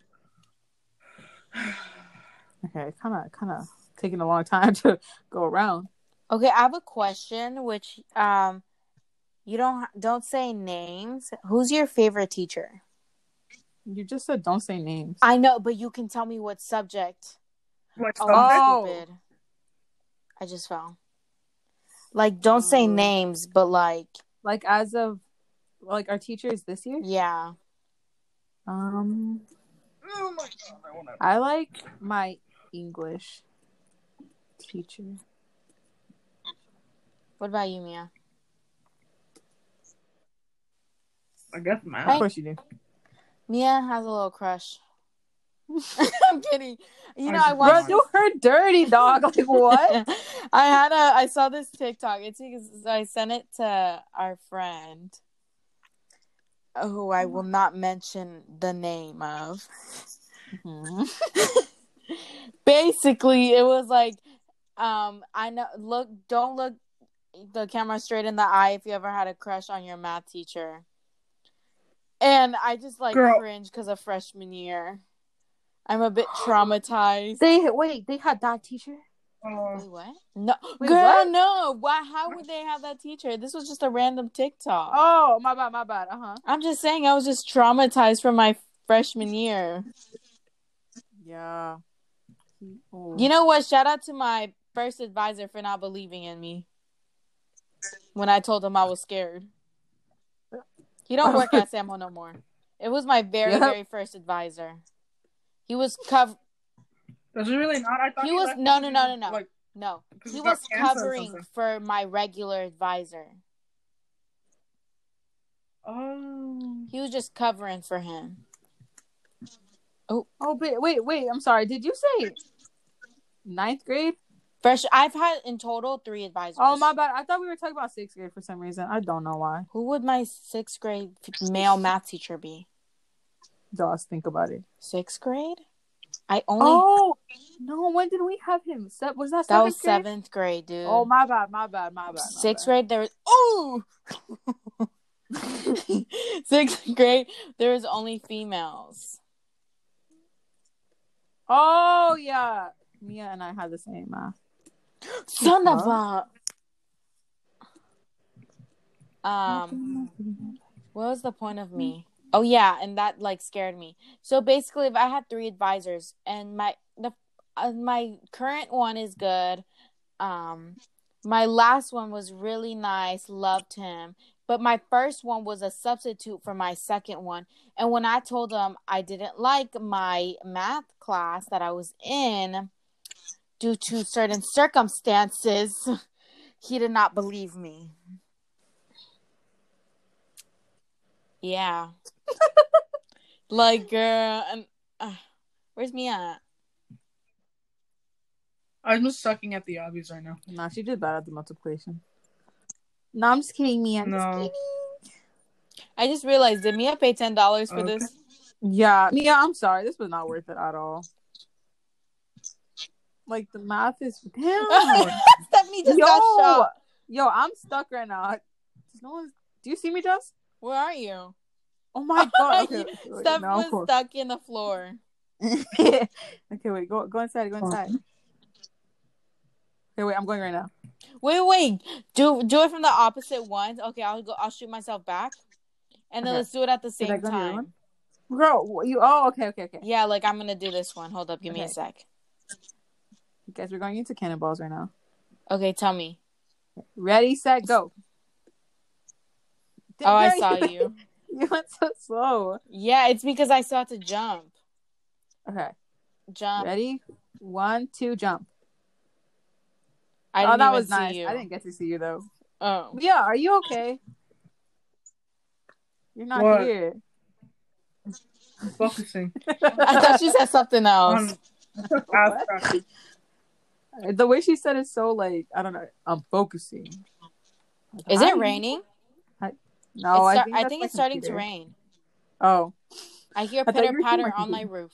Okay, kind of, kind of taking a long time [LAUGHS] to go around. Okay, I have a question. Which um, you don't don't say names. Who's your favorite teacher? You just said don't say names. I know, but you can tell me what subject. What Oh, subject? I'm Oh. stupid. I just fell. Like, don't say Um, names, but like, Like as of like our teachers this year? Yeah. Um, Oh my god, I. I like my English teacher. What about you, Mia? I guess my Of math. course you do. Mia has a little crush. [LAUGHS] I'm kidding. You know, I I just- Bro, watched. do her dirty dog. Like [LAUGHS] what? I had a. I saw this TikTok. It's because I sent it to our friend, who I will not mention the name of. Mhm. [LAUGHS] Basically, it was like, um, I know. Look, don't look the camera straight in the eye if you ever had a crush on your math teacher. And I just like Girl. cringe because of freshman year. I'm a bit traumatized. They wait. They had that teacher. Uh, Wait, what? No, Wait, girl, what? no. Why? How would they have that teacher? This was just a random TikTok. Oh, my bad. My bad. Uh huh. I'm just saying, I was just traumatized from my freshman year. Yeah. Oh. You know what? Shout out to my first advisor for not believing in me when I told him I was scared. He don't work at [LAUGHS] Samho no more. It was my very, Yep. very first advisor. He was cov does it really not? I thought He was- no, no, no, no, no. Like, no. He he was covering for my regular advisor. oh, He was just covering for him. Oh, oh but wait, wait. I'm sorry. Did you say ninth grade? Fresh. I've had in total three oh, advisors. Oh, my bad. I thought we were talking about sixth grade for some reason. I don't know why. Who would my sixth grade male math teacher be? Just think about it. Sixth grade? I only Oh no! When did we have him? Se- was that that was seventh grade? seventh grade, dude. Oh my bad, my bad, my bad. my Sixth bad. grade there was oh [LAUGHS] sixth grade there was only females. Oh yeah, Mia and I had the same math. Son of a um what was the point of me? Oh yeah, and that like scared me. So basically, if I had three advisors, and my the uh, my current one is good, um, my last one was really nice, loved him. But my first one was a substitute for my second one, and when I told him I didn't like my math class that I was in due to certain circumstances, [LAUGHS] he did not believe me. Yeah. [LAUGHS] like, girl, and uh, where's me at? I'm just sucking at the obbies right now. Nah, she did bad at the multiplication. No, I'm just kidding, Mia. I'm just No. kidding. I just realized, did Mia pay ten dollars for Okay. this? Yeah, Mia, I'm sorry. This was not worth it at all. Like the math is [LAUGHS] damn. Stephanie just yo, got shot. yo, I'm stuck right now. Does no one? Do you see me, Jess? Where are you? Oh my [LAUGHS] god! Okay, wait, Steph no. was stuck in the floor. [LAUGHS] okay, wait. Go go inside. Go inside. Okay, wait. I'm going right now. Wait, wait. Do do it from the opposite ones. Okay, I'll go. I'll shoot myself back, and then Okay. let's do it at the same go to the other time. Girl, you. Oh, okay, okay, okay. Yeah, like I'm gonna do this one. Hold up, give me a sec. You guys, we're going into cannonballs right now. Okay, tell me. Ready, set, go. Oh, I Girl, saw you. [LAUGHS] You went so slow. Yeah, it's because I saw to jump. Okay, Jump. ready? One, two, jump. I oh, didn't that was nice. you. I didn't get to see you though. Oh, Yeah, are you okay? You're not What? here. Focusing [LAUGHS] I thought you said something else. [LAUGHS] on abstract. The way she said it so like I don't know. I'm focusing. Like, Is hi. it raining? No, It's I think, I think my it's starting to rain. Oh, I hear I thought you pitter were patter on my roof.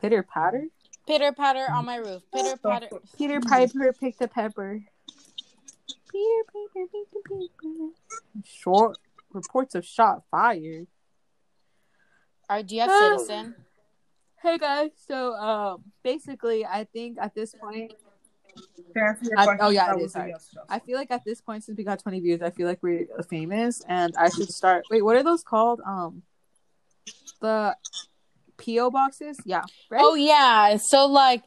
pitter patter. Pitter patter on my roof. Pitter patter. Peter Piper picked a pepper. Peter Piper picked a pepper. Short reports of shot fired. Are do you have citizen? Hey guys, so um, basically, I think at this point, To answer your I- oh, yeah, it is, sorry. I feel like at this point, since we got 20 views, I feel like we're famous, and I should start. Wait, what are those called? Um, the PO boxes. Yeah. Ready? Oh yeah. So like,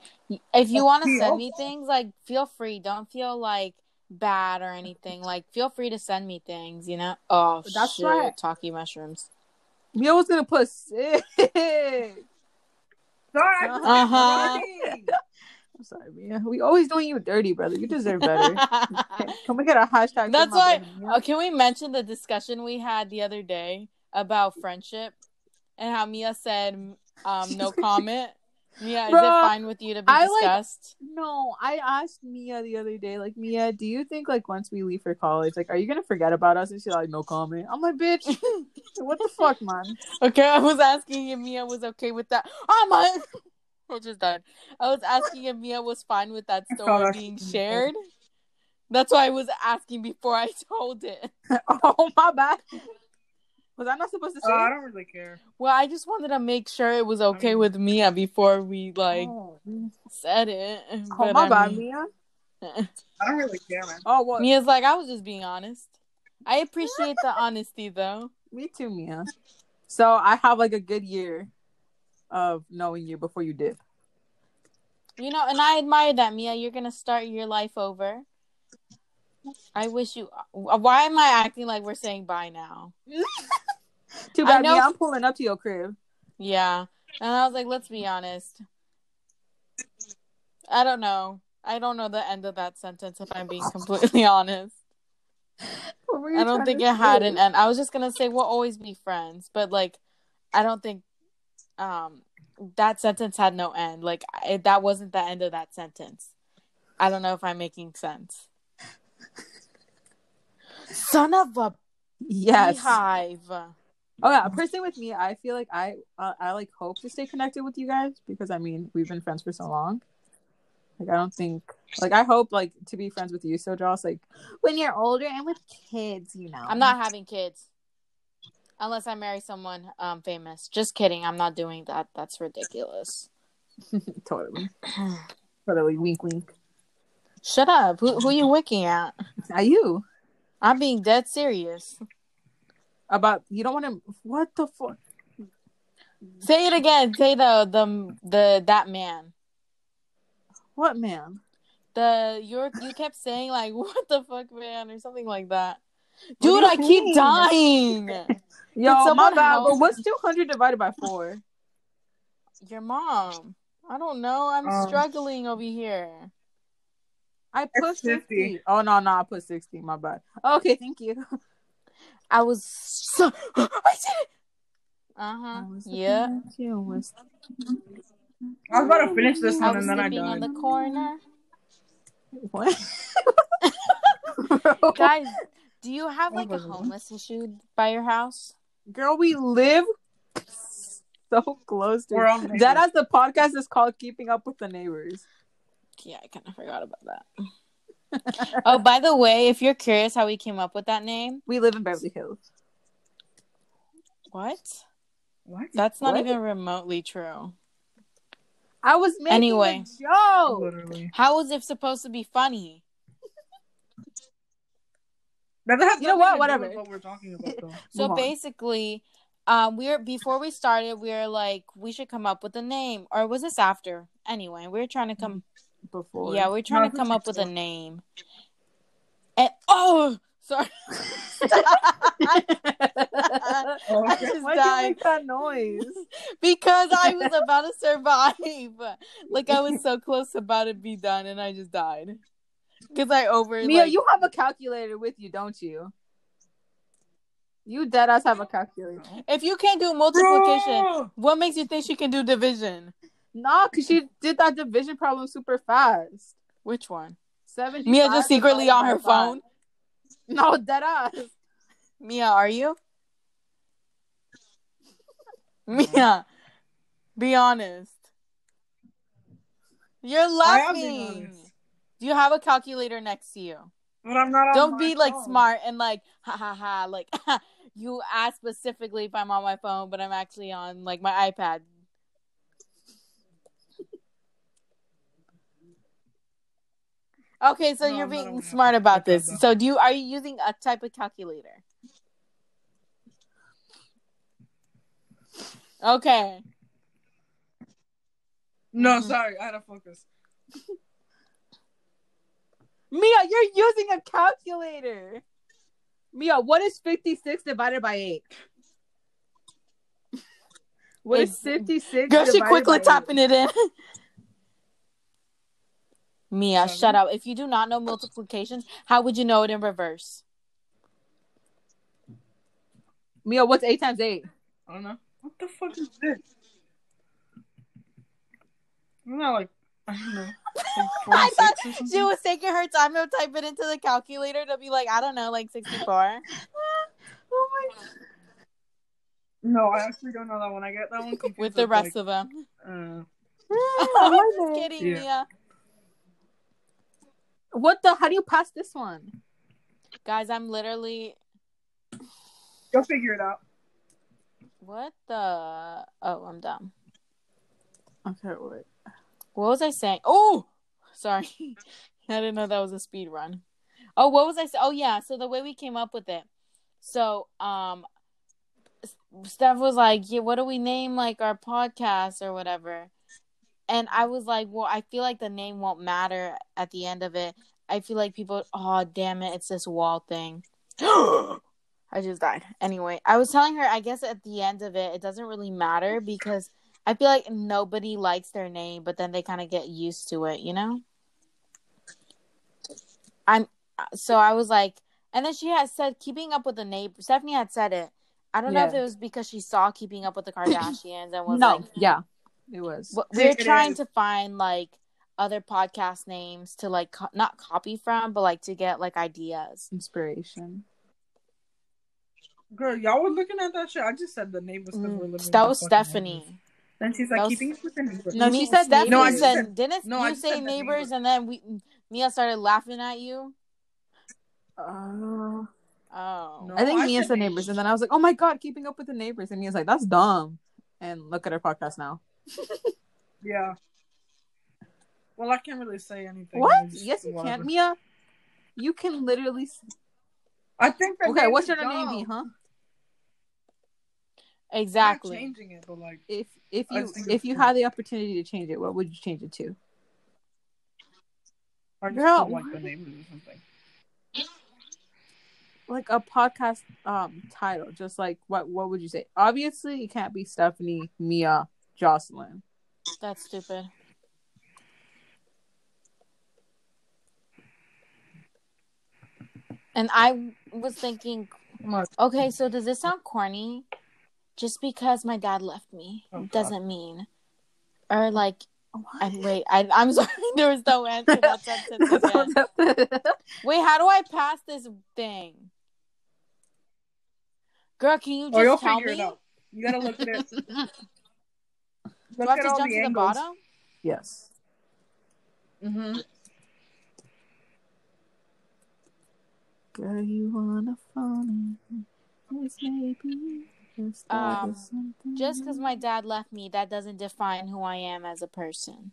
if you want to send me things, like feel free. Don't feel like bad or anything, like feel free to send me things. You know. Oh, That's shit, right. Talkie mushrooms. Mia was gonna put six. Sorry, I Uh-huh. [LAUGHS] I'm sorry, Mia. We always doing you dirty, brother. You deserve better. [LAUGHS] Can we get a hashtag? That's for why. Oh, can we mention the discussion we had the other day about friendship and how Mia said um, no [LAUGHS] comment? Mia, is it fine with you to be I like- discussed? No, I asked Mia the other day, like, Mia, do you think like once we leave for college, like, are you gonna forget about us? And she's like, no comment. I'm like, bitch, [LAUGHS] what the fuck, man? Okay, I was asking if Mia was okay with that. Oh my! [LAUGHS] I just done. I was asking if Mia was fine with that story being shared. That's why I was asking before I [LAUGHS] told it. oh my bad. Was I not supposed to say? Uh, I don't really care. Well, I just wanted to make sure it was okay with Mia before we like oh, said it. oh But, my I bad, mean- Mia. [LAUGHS] I don't really care, man. Oh, what? Mia's like, I was just being honest. I appreciate the [LAUGHS] honesty though. Me too, Mia. So I have like a good year of knowing you before you did. You know, and I admire that, Mia. You're gonna start your life over. I wish you. Why am I acting like we're saying bye now? [LAUGHS] Too I bad, know-. I'm pulling up to your crib. Yeah, and I was like, let's be honest. I don't know. I don't know the end of that sentence. If I'm being completely [LAUGHS] honest, What were you I don't think it had an end. I was just gonna say we'll always be friends, but like, I don't think um that sentence had no end. Like, I, that wasn't the end of that sentence. I don't know if I'm making sense. [LAUGHS] Son of a Yes. beehive. Oh yeah, personally with me, I feel like I uh, I like hope to stay connected with you guys because I mean we've been friends for so long. Like I don't think like I hope like to be friends with you, so Joss like when you're older and with kids, you know. I'm not having kids unless I marry someone um famous. Just kidding. I'm not doing that. That's ridiculous. [LAUGHS] totally, totally. Wink, wink. Shut up. Who who you winking at? Are you I'm being dead serious. About? You don't want to. What the fuck? Say it again. Say the the the that man. What man? The you you kept saying like [LAUGHS] what the fuck man or something like that. Dude, you I keep dying. [LAUGHS] Yo, my someone bad. But what's two hundred divided by four? Your mom. I don't know. I'm Um, struggling over here. I put It's 50. fifty. Oh no, no, I put sixty. My bad. Okay, thank you. [LAUGHS] I was so [GASPS] I did it. Uh huh. Yeah. I was about to finish this I one was and then I sleeping on died. the corner. What? [LAUGHS] [LAUGHS] Guys, do you have like a homeless issue by your house? Girl, we live [LAUGHS] so close to We're all that. As the podcast is called "Keeping Up with the Neighbors." Yeah, I kind of forgot about that. Oh, by the way, if you're curious how we came up with that name, We live in Beverly Hills. what? What? That's not What? even remotely true. I was making Anyway. a joke. Literally. How was it supposed to be funny? That has You know what? Whatever. What we're talking about though. [LAUGHS] So basically, um, we were before we started, we were like, we should come up with a name, or was this after? Anyway, we were trying to come. Before, Yeah, we are trying No, to come up with a name. And oh, sorry. I just Why'd died. you make that noise? [LAUGHS] because I was about to survive. Like I was so close about to be done, and I just died. Because I over Mia, like, you have a calculator with you, don't you? You dead ass have a calculator. if you can't do multiplication, Bro! what makes you think she can do division? Nah, cause she did that division problem super fast. Which one? Seven. Mia just secretly on her phone. No, dead ass. Mia, are you? Mia, be honest. You're I am being laughing. Do you have a calculator next to you? But I'm not Don't my be like phone. smart and like ha ha ha like [LAUGHS] you ask specifically if I'm on my phone, but I'm actually on like my iPad. Okay, so No, you're I'm not on being smart about this. So do you are you using a type of calculator? Okay. No, Mhm. sorry, I had to focus. [LAUGHS] Mia, you're using a calculator. Mia, what is 56 divided by 8? What is 56? Girl, she quickly by tapping it in. [LAUGHS] Mia, Seven. shut up. If you do not know multiplications, how would you know it in reverse? Mia, what's 8 times 8? I don't know. What the fuck is this? Isn't like I don't know. Like [LAUGHS] I 46 thought or something? she was taking her time to type it into the calculator to be like, I don't know, like 64. [LAUGHS] Oh my No, I actually don't know that one. I get that one [LAUGHS] With the rest of them. of. Uh, I'm just kidding, Yeah. Mia. What the? How do you pass this one? Guys, I'm literally. you'll figure it out. What the? Oh, I'm dumb. Okay, wait. What was I saying? Oh, sorry. [LAUGHS] I didn't know that was a speed run. Oh, what was I saying? Oh, yeah. So the way we came up with it. So, um, S- Steph was like, "Yeah, what do we name like our podcast or whatever?" And I was like, "Well, I feel like the name won't matter at the end of it. I feel like people, oh damn it, it's this wall thing." [GASPS] I just died. Anyway, I was telling her, I guess at the end of it, it doesn't really matter because I feel like nobody likes their name, but then they kind of get used to it, you know? I'm so I was like, and then she had said keeping up with the neighbor. Stephanie had said it. I don't know if it was because she saw keeping up with the [COUGHS] Kardashians and was no, like, yeah, it was. we we're It trying is. to find like other podcast names to like co- not copy from, but like to get like ideas. Inspiration. Girl, y'all were looking at that shit. I just said the neighbors because we're Mm, living. that was Stephanie. neighbors. Then she's like was- keeping it with the neighbors. No, Me- she said Stephanie No, I just said, said- didn't no, you just say neighbors neighbors. and then we Mia started laughing at you? Uh, Oh. No. I think I Mia said said neighbors, and then I was like, "Oh my god, keeping up with the neighbors," and Mia's like, "That's dumb." And look at her podcast now. Yeah. Well, I can't really say anything. What? Yes, you whatever. can, Mia. You can literally. I think. Okay, what's your name be, huh? Exactly. Not changing it, but like If if you if you had the opportunity to change it, what would you change it to? I just Girl, like the neighbors or something. Like a podcast um title, just like what what would you say? Obviously, it can't be Stephanie, Mia, Jocelyn. That's stupid. And I was thinking, okay, so does this sound corny? Just because my dad left me Oh, doesn't mean, or like, I, wait, I, I'm [LAUGHS] sorry, there was no answer that sentence [LAUGHS] again. Wait, how do I pass this thing? Girl, can you oh, just Oh, you'll tell me? You gotta look at it. [LAUGHS] Do Look I have to jump the to the bottom? yes. Mm-hmm. Girl, you wanna fall in this maybe the start Um. Just because my dad left me, that doesn't define who I am as a person.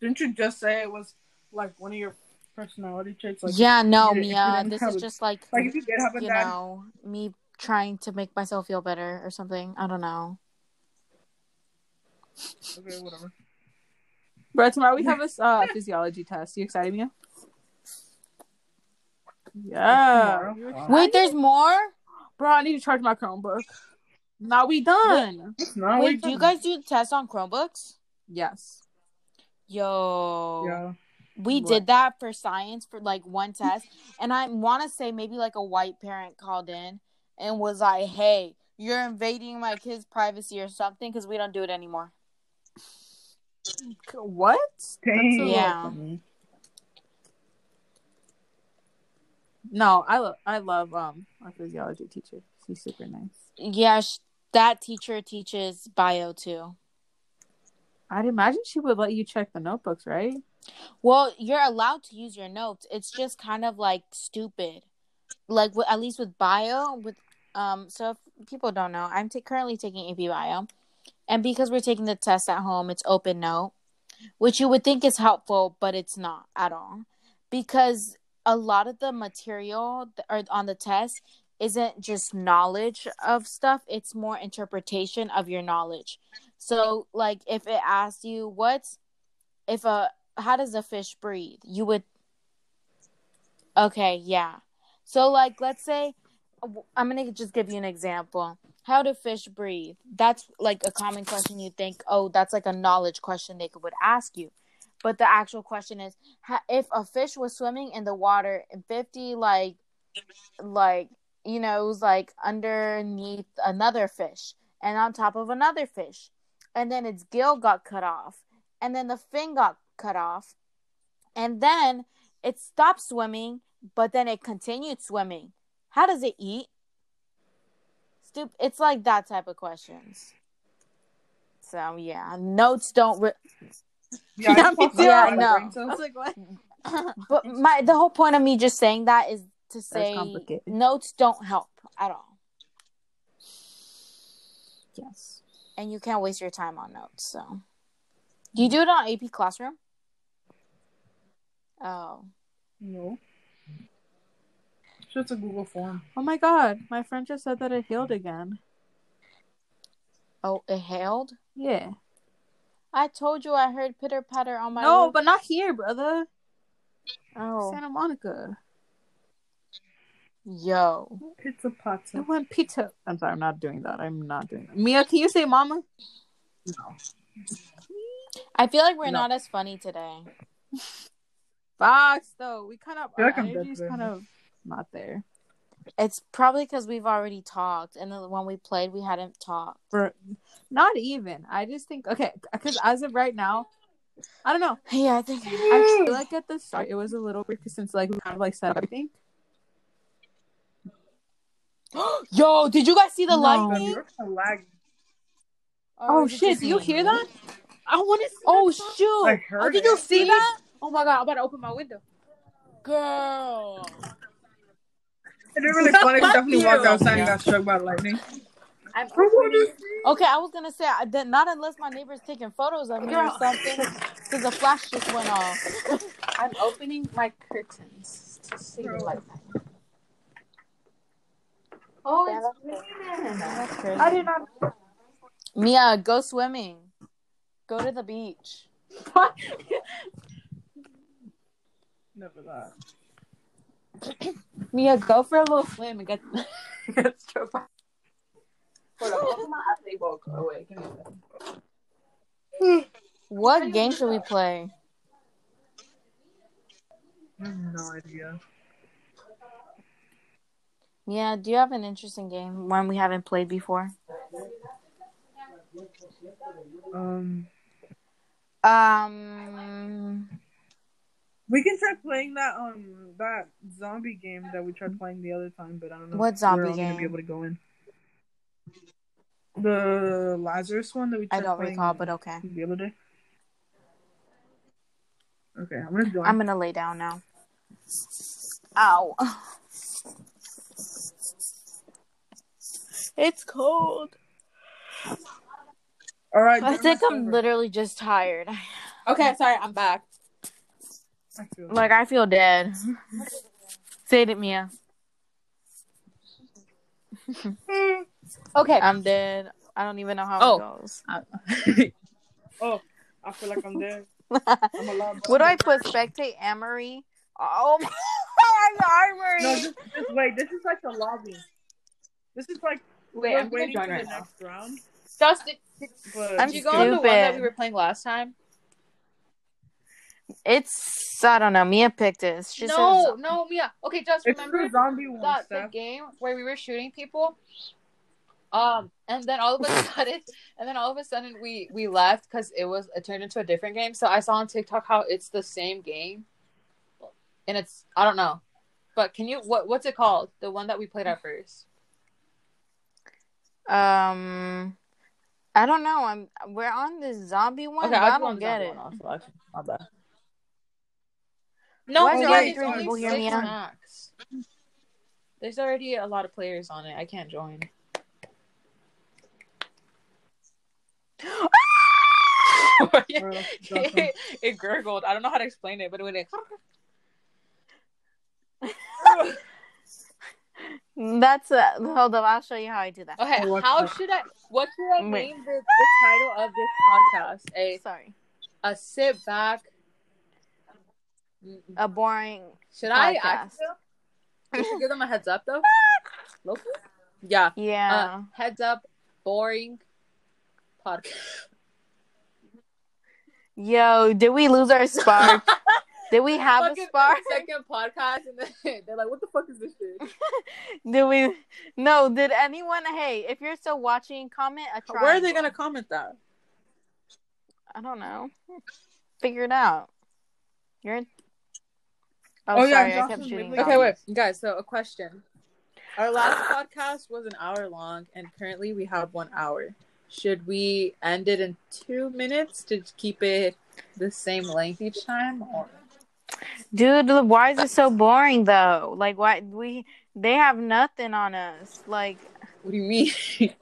Didn't you just say it was like one of your personality traits? Like, yeah, no, you- if you Mia. This is a- just like, like if you did have a you dad, know, me trying to make myself feel better or something. I don't know. Okay, whatever. Bro, tomorrow we have a uh, [LAUGHS] physiology test. You excited, Mia? Yeah. Tomorrow? Wow. Wait, there's more? Bro, I need to charge my Chromebook. Now we done. It's not. what Wait, do you guys do tests on Chromebooks? Yes. Yo. Yeah. We What? did that for science for like one test. And I want to say maybe like a white parent called in and was like, hey, you're invading my kid's privacy or something because we don't do it anymore. What? Dang. so Yeah. No, I love I love um our physiology teacher. She's super nice. Yeah, sh- that teacher teaches bio too. I'd imagine she would let you check the notebooks, right? Well, you're allowed to use your notes. It's just kind of like stupid. Like w- at least with bio with um so if people don't know, I'm ta- currently taking AP bio. And because we're taking the test at home, it's open note, which you would think is helpful, but it's not at all. Because a lot of the material th- on the test isn't just knowledge of stuff, it's more interpretation of your knowledge. So like if it asks you what's if a how does a fish breathe? You would. Okay, yeah. So, like, let's say I'm gonna just give you an example. How do fish breathe? That's like a common question. You think, oh, that's like a knowledge question they could would ask you, but the actual question is, if a fish was swimming in the water in 50 like, like you know, it was like underneath another fish and on top of another fish, and then its gill got cut off, and then the fin got cut off, and then it stopped swimming, but then it continued swimming how does it eat? Stupid. It's like that type of questions. So yeah, notes don't. Re- [LAUGHS] yeah, [LAUGHS] yeah, no. So I like, what? [LAUGHS] but my the whole point of me just saying that is to say notes don't help at all. Yes, and you can't waste your time on notes. So, do you do it on AP Classroom? Oh, no just a Google form. Oh my god, my friend just said that it healed again. Oh, it hailed? Yeah. I told you I heard pitter patter on my. No, roof. but not here, brother. Oh, Santa Monica. Yo, pizza pizza. It went pizza. I'm sorry, I'm not doing that. I'm not doing that. Mia, can you say mama? No. I feel like we're no. not as funny today. [LAUGHS] Fox, though, we kind of our like energy's kind of not there. It's probably because we've already talked, and when we played, we hadn't talked. For not even. I just think okay, because as of right now, I don't know. Yeah, I think I feel like at the start it was a little weird because since like we kind of like set everything. [GASPS] Yo, did you guys see the no. lightning? Oh, oh shit! Do you hear that? I want to. Oh shoot! I heard. Oh, did you see that? Oh my god! I'm about to open my window. Girl. It'd be really funny if Stephanie walked [LAUGHS] outside and got struck by lightning. I'm okay, I was gonna say that not unless my neighbor's taking photos of me Girl. or something, because the flash just went off. [LAUGHS] I'm opening my curtains to see the lightning. Oh, it's raining. That's crazy. I did not. Mia, go swimming. Go to the beach. [LAUGHS] Never that. [COUGHS] Mia, go for a little swim and get [LAUGHS] get struck by. What game should we play? I have no idea. Yeah, do you have an interesting game, one we haven't played before? Um. Um. We can try playing that um that zombie game that we tried playing the other time, but I don't know what zombie game. Gonna be able to go in. The Lazarus one that we. I don't recall, but okay. The other day. Okay, I'm gonna join. I'm gonna lay down now. Ow. [LAUGHS] It's cold. All right. I think I'm literally just tired. Okay, sorry, I'm back. I like I feel dead. [LAUGHS] Say it, Mia. [LAUGHS] okay, I'm dead. I don't even know how oh. it goes. Uh, [LAUGHS] oh, I feel like I'm dead. I'm alive. What do I put? Spectate Amory. Oh my Amory. No, just, just wait. This is like the lobby. This is like wait. I'm waiting for right the now. next round. Justin, did, did you go on the one that we were playing last time? It's I don't know. Mia picked it. She no, says, no, Mia. Okay, just it's remember the zombie one, that the game where we were shooting people. Um, and then all of a [LAUGHS] sudden, and then all of a sudden we we left because it was it turned into a different game. So I saw on TikTok how it's the same game, and it's I don't know, but can you what what's it called? The one that we played at first. Um, I don't know. I'm we're on the zombie one. Okay, I don't get it. Also, my bad. No, Why wait, three people hear me max. There's already a lot of players on it. I can't join. [GASPS] [LAUGHS] it, it gurgled. I don't know how to explain it, but it went. [LAUGHS] That's a hold up. I'll show you how I do that. Okay, oh, how should I? What should I Wait. name the, the title of this podcast? A sorry. A sit back a boring. Should I ask them? Should give them a heads up though. [LAUGHS] Local? Yeah. Yeah. Uh, heads up, boring podcast. Yo, did we lose our spark? [LAUGHS] did we have a spark? Second podcast, and then [LAUGHS] they're like, "What the fuck is this shit?" Did we? No. Did anyone? Hey, if you're still watching, comment a triangle. Where are they gonna comment that? I don't know. Figure it out. You're. In... Oh, Oh, yeah, I kept shooting. Okay, wait, guys. So a question. Our last [SIGHS] podcast was an hour long, and currently we have one hour. Should we end it in two minutes to keep it the same length each time? Or... Dude, why is it so boring though? Like, why we? They have nothing on us. Like, What do you mean? [LAUGHS]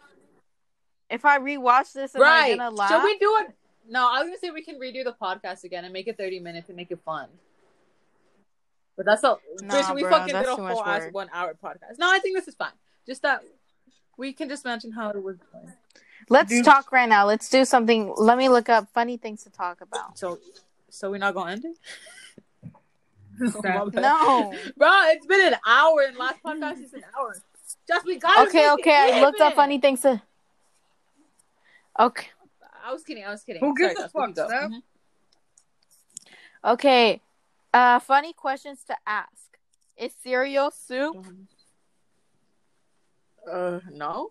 if I rewatch this, am I right? gonna laugh? Should we do it? No, I was gonna say we can redo the podcast again and make it thirty minutes and make it fun. But that's all. Nah, Bitch, we bro, fucking that's did a too whole ass work. one hour podcast. No, I think this is fine. Just that we can just mention how it was going. Let's Dude. talk right now. Let's do something. Let me look up funny things to talk about. So, so we're not gonna end it. Stop. [LAUGHS] No. bro, it's been an hour, and last podcast is an hour. Just we got it. Okay, okay. I looked up funny things to. Okay. I was kidding. I was kidding. Who gives Sorry, a fuck, can go. Steph? Mhm. Okay. Uh, funny questions to ask. Is cereal soup? Uh, no.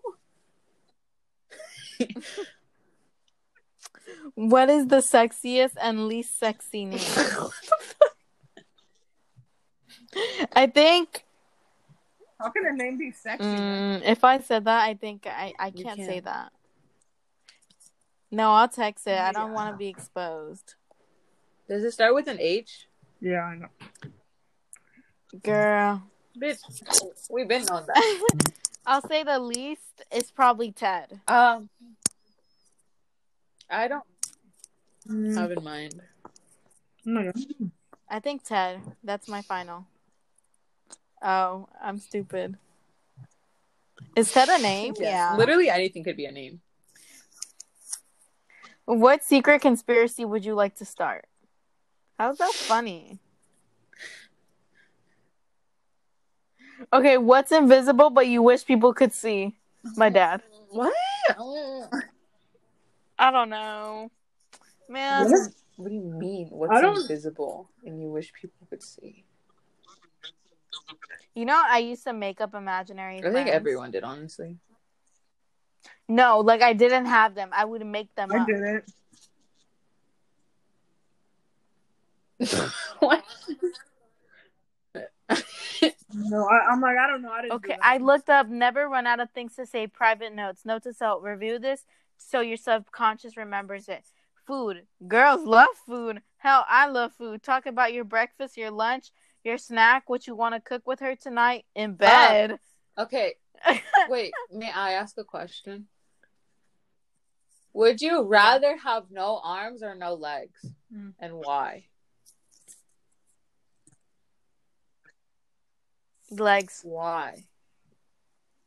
What is the sexiest and least sexy name? I think. How can a name be sexy? Mm, if I said that, I think I I can't can't. say that. No, I'll text it. I don't want to be exposed, Does it start with an H? Yeah, I know. girl. Bitch, we've been on that. [LAUGHS] I'll say the least is probably Ted. Um, I don't Mm, have in mind. my I think Ted. That's my final. Oh, I'm stupid. Is Ted a name? Yes. Yeah. Literally anything could be a name. What secret conspiracy would you like to start? How's that funny? Okay, what's invisible but you wish people could see? My mm-hmm. dad. What? Mm-hmm. I don't know. Man, What? What do you mean? What's invisible and you wish people could see? you know I used to make up imaginary I think everyone did, honestly. No, like I didn't have them. I would make them I up. didn't. [LAUGHS] what? No, I, I'm like, I don't know. I didn't. Okay, do. I looked up never run out of things to say private notes. Note to self, review this so your subconscious remembers it. Food. Girls love food. Hell, I love food. Talk about your breakfast, your lunch, your snack, what you want to cook with her tonight in bed. okay, [LAUGHS] wait. May I ask a question? Would you rather have no arms or no legs, Mm. and why? Legs. Why?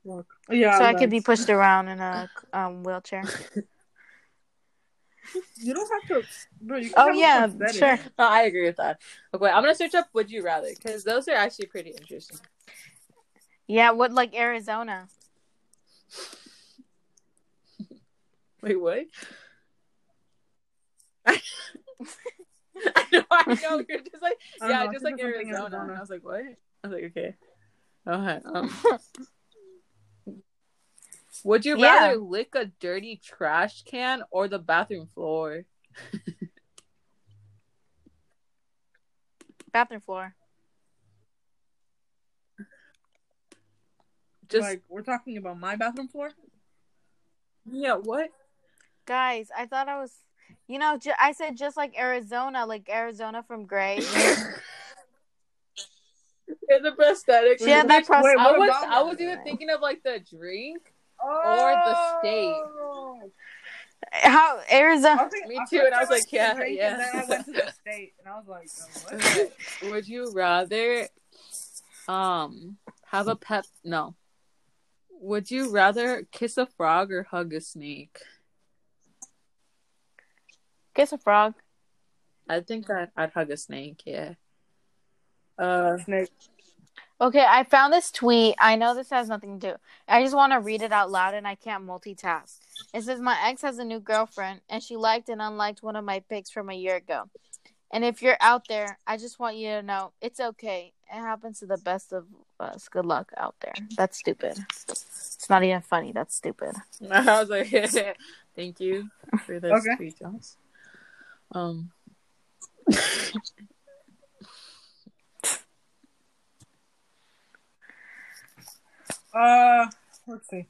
Fuck. Yeah. so I could be pushed around in a [LAUGHS] um, wheelchair. You don't have to, bro. You can Oh have yeah, sure. No, I agree with that. Okay, I'm gonna search up "Would you rather" because those are actually pretty interesting. Yeah, what like Arizona? [LAUGHS] Wait, what? [LAUGHS] I know, I know. You're just like, yeah, know, just like it's something Arizona. Arizona. I was like, what? I was like, okay. Okay. Um, [LAUGHS] would you Yeah. rather lick a dirty trash can or the bathroom floor? [LAUGHS] Bathroom floor. Just like we're talking about my bathroom floor. yeah. What? Guys, I thought I was, you know, ju- I said just like Arizona, like Arizona from Grey. [LAUGHS] Yeah, the prosthetic. She had that Bitch, pros- Wait, I what was about I was even thinking of like the drink. Oh! the state. How Arizona? was thinking- Me too, first and I was went like, yeah, yeah. And then I went to the [LAUGHS] state, and I was like, what? [LAUGHS] Would you rather um have a pet no. Would you rather kiss a frog or hug a snake? Kiss a frog. I think I'd, I'd hug a snake, yeah. Uh, Snake. Okay, I found this tweet. I know this has nothing to do. I just want to read it out loud and I can't multitask. It says my ex has a new girlfriend and she liked and unliked one of my pics from a year ago. And if you're out there, I just want you to know it's okay. It happens to the best of us. Good luck out there. That's stupid. It's not even funny. That's stupid. [LAUGHS] I was like, [LAUGHS] thank you for those Okay. tweet Jones. Um, [LAUGHS] Uh, let's see.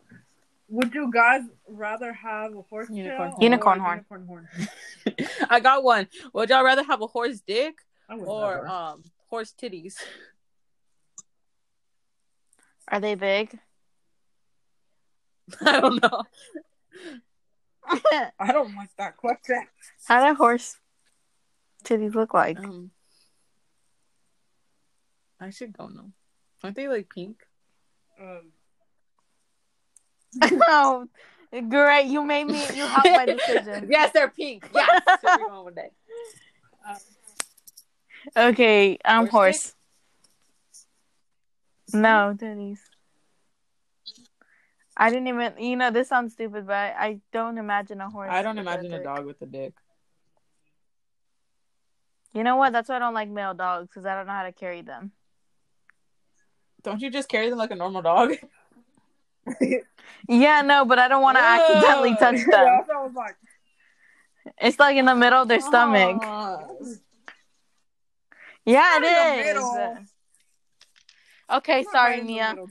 Would you guys rather have a horse Unicorn tail horn. Unicorn or a horn. Unicorn horn. [LAUGHS] I got one. Would y'all rather have a horse dick or never. um horse titties? Are they big? [LAUGHS] I don't know. I don't like that question. How do horse titties look like? Um, I should don't know. Aren't they like pink? Um, [LAUGHS] oh, great! You made me. You helped my decision. [LAUGHS] yes, they're pink. Yes, so we're going with that. [LAUGHS] Okay, um, I'm Horse horse. No, titties. I didn't even. You know, this sounds stupid, but I don't imagine a horse. I don't imagine a dick. dog with a dick. You know what? That's why I don't like male dogs because I don't know how to carry them. Don't you just carry them like a normal dog? Yeah, no, but I don't want to accidentally Whoa. touch yeah, them. that was like, It's like in the middle of their stomach. Aw. Yeah, Not it is. Okay, not sorry, right in Nia. middle,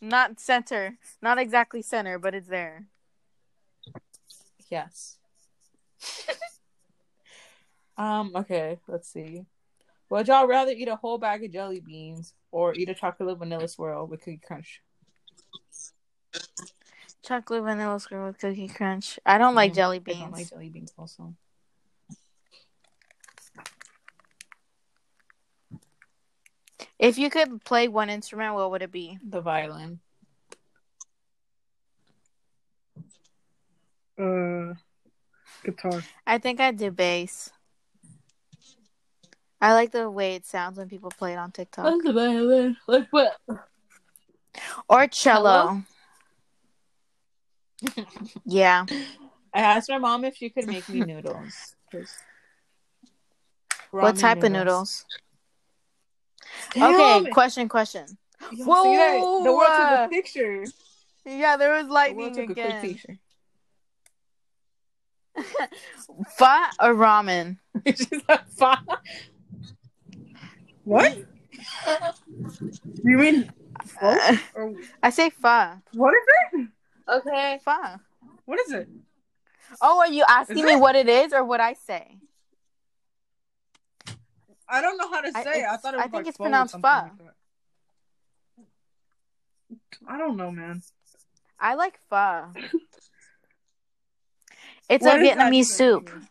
Not center. Not exactly center, but it's there. Yes. um. Okay. Let's see. Would y'all rather eat a whole bag of jelly beans or eat a chocolate vanilla swirl with cookie crunch? Chocolate vanilla swirl with cookie crunch. I don't like Mm, jelly beans. I don't like jelly beans. Also, If you could play one instrument, what would it be? the violin. Uh, guitar. I think I'd do bass. I like the way it sounds when people play it on TikTok. What's the violin? Like what? Or cello. Yeah. I asked my mom if she could make me [LAUGHS] noodles. What ramen type of noodles? Damn Okay, question, question. Y'all Whoa, see that? The world took a picture. Yeah, there was The world lightning took a again. picture. [LAUGHS] Pho or ramen? [LAUGHS] She's like, "Fine." What? You mean Uh, or I say pho. what is it? Okay. Pho. What is it? Oh, are you asking Is me it? what it is or what I say? I don't know how to I- say. it. I thought it was I think like it's pronounced something pho. like. I don't know, man. I like pho. [LAUGHS] It's What a Vietnamese soup. mean?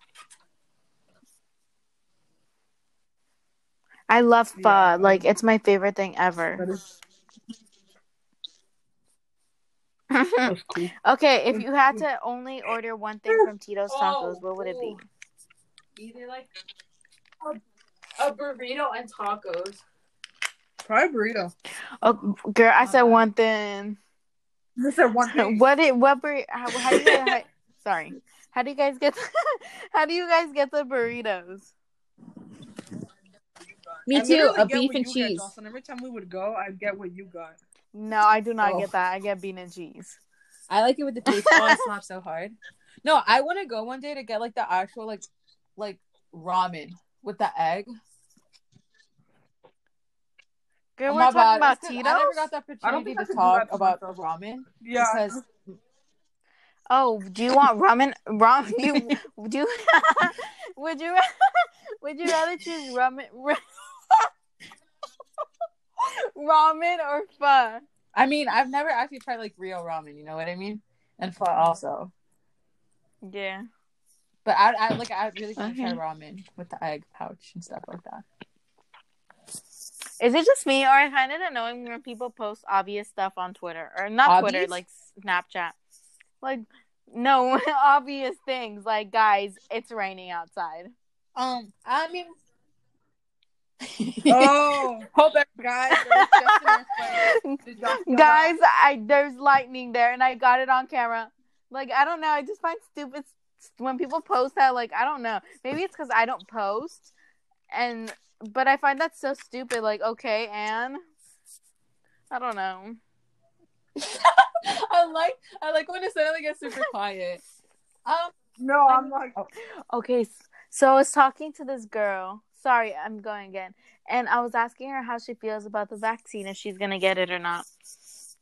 I love pho. Yeah. Like it's my favorite thing ever. is that's cool. [LAUGHS] okay, if you had to only order one thing from Tito's Tacos, what would it be? Either like a, a burrito and tacos. Try a burrito. Oh, girl, I said one thing. You said one thing. [LAUGHS] What it? What bur- how, how do you guys, how, sorry. How do you guys get? [LAUGHS] how do you guys get the burritos? Me I too. A beef and you get, cheese. Jocelyn. Every time we would go, I'd get what you got. No, I do not Oh. get that. I get bean and cheese. I like it with the taste. oh, it slaps so hard. No, I want to go one day to get like the actual like like ramen with the egg. Girl, Oh, we're my talking bad. about Tito's. I never got the I don't opportunity to talk about myself. ramen Yeah. because Oh, do you want ramen? Ramen? You [LAUGHS] do? You, [LAUGHS] would you? [LAUGHS] Would you rather choose ramen? Ramen or pho? I mean I've never actually tried like real ramen. You know what I mean? And pho also. Yeah. But I, I like I really to Okay. try ramen with the egg pouch and stuff like that. Is it just me, or I find it annoying when people post obvious stuff on Twitter or not Twitter, like Snapchat? Like, no [LAUGHS] obvious things. Like, guys, it's raining outside. Um, I mean, Oh, [LAUGHS] Hope that guys, there was just an earthquake. Did y'all feel Guys, I there's lightning there, and I got it on camera. Like I don't know, I just find stupid when people post that. Like I don't know, maybe it's because I don't post, and but I find that so stupid. Like okay, Anne, I don't know. [LAUGHS] I like I like when it suddenly gets super quiet. Um? No, I'm like, Okay, so I was talking to this girl. Sorry, I'm going again. And I was asking her how she feels about the vaccine, if she's gonna get it or not.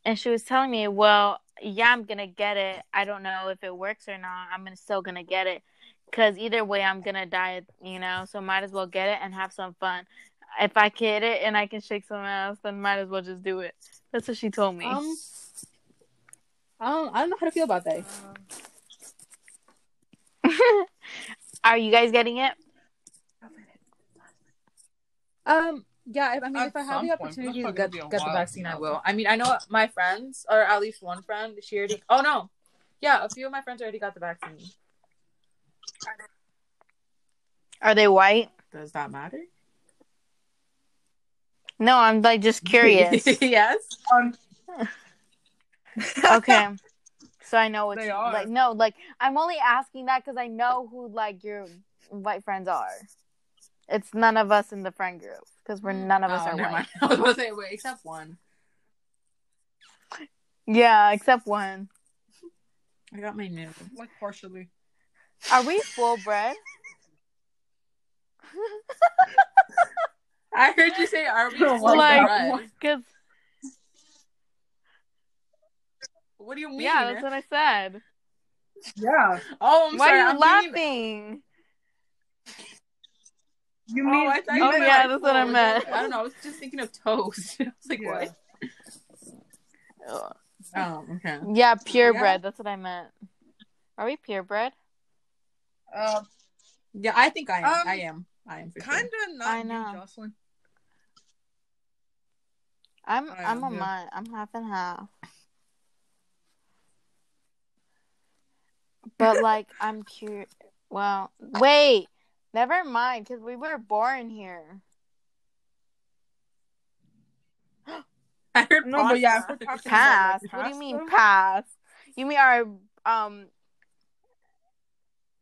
And she was telling me, "Well, yeah, I'm gonna get it. I don't know if it works or not. I'm gonna still gonna get it, cause either way, I'm gonna die. You know, so might as well get it and have some fun. If I get it and I can shake some ass, then might as well just do it." That's what she told me. um I don't I don't know how to feel about that. [LAUGHS] Are you guys getting it? Um yeah, if, I mean At if I have some the point, opportunity to get, not gonna be a get the vaccine, from I will. I mean, I know my friends, or at least one friend, she already. Oh no, yeah, a few of my friends already got the vaccine. Are they white? Does that matter? No, I'm like just curious. [LAUGHS] yes. um, [LAUGHS] [LAUGHS] okay. So I know what They you are. like. No, like I'm only asking that because I know who like your white friends are. It's none of us in the friend group because we're none of us Oh, are never white. mind. [LAUGHS] I was about to say wait, except one. Yeah, except one. I got my new. like partially. Are we full bred? I heard you say, "Are we [LAUGHS] full my bred?" Because What do you mean? yeah, that's what I said. Yeah. oh, I'm Why sorry. are you I'm laughing? thinking- You Oh, mean? I thought you you Oh, meant, yeah, like, that's what I meant. I don't know. I was just thinking of toast. [LAUGHS] I was like, Yeah. what? Oh, okay. Yeah, purebred. Yeah. That's what I meant. Are we purebred? Uh, Yeah, I think I am. Um, I am. I am kind of not I you, know. Jocelyn. I'm I I'm a am, yeah. mon- I'm half and half. [LAUGHS] But like I'm curious. Well, wait. Never mind, because we were born here. [GASPS] I heard No, but yeah, pasta. if we're talking Past. What do you mean pasta? past? You mean our um?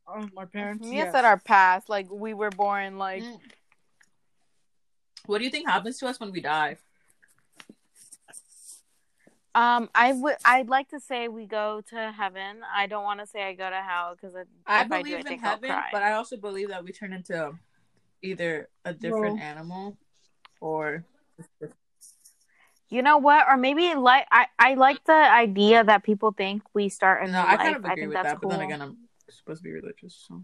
Oh, my parents. Me yes. said our past. Like we were born. Like Mm. What do you think happens to us when we die? Um, I would. I'd like to say we go to heaven. I don't want to say I go to hell because if I I do, believe I in think I'll heaven, but I also believe that we turn into either a different No. animal or You know what? Or maybe like I, I like the idea that people think we start a new no. I life. kind of I agree think with that's that, cool. but then again, I'm supposed to be religious, so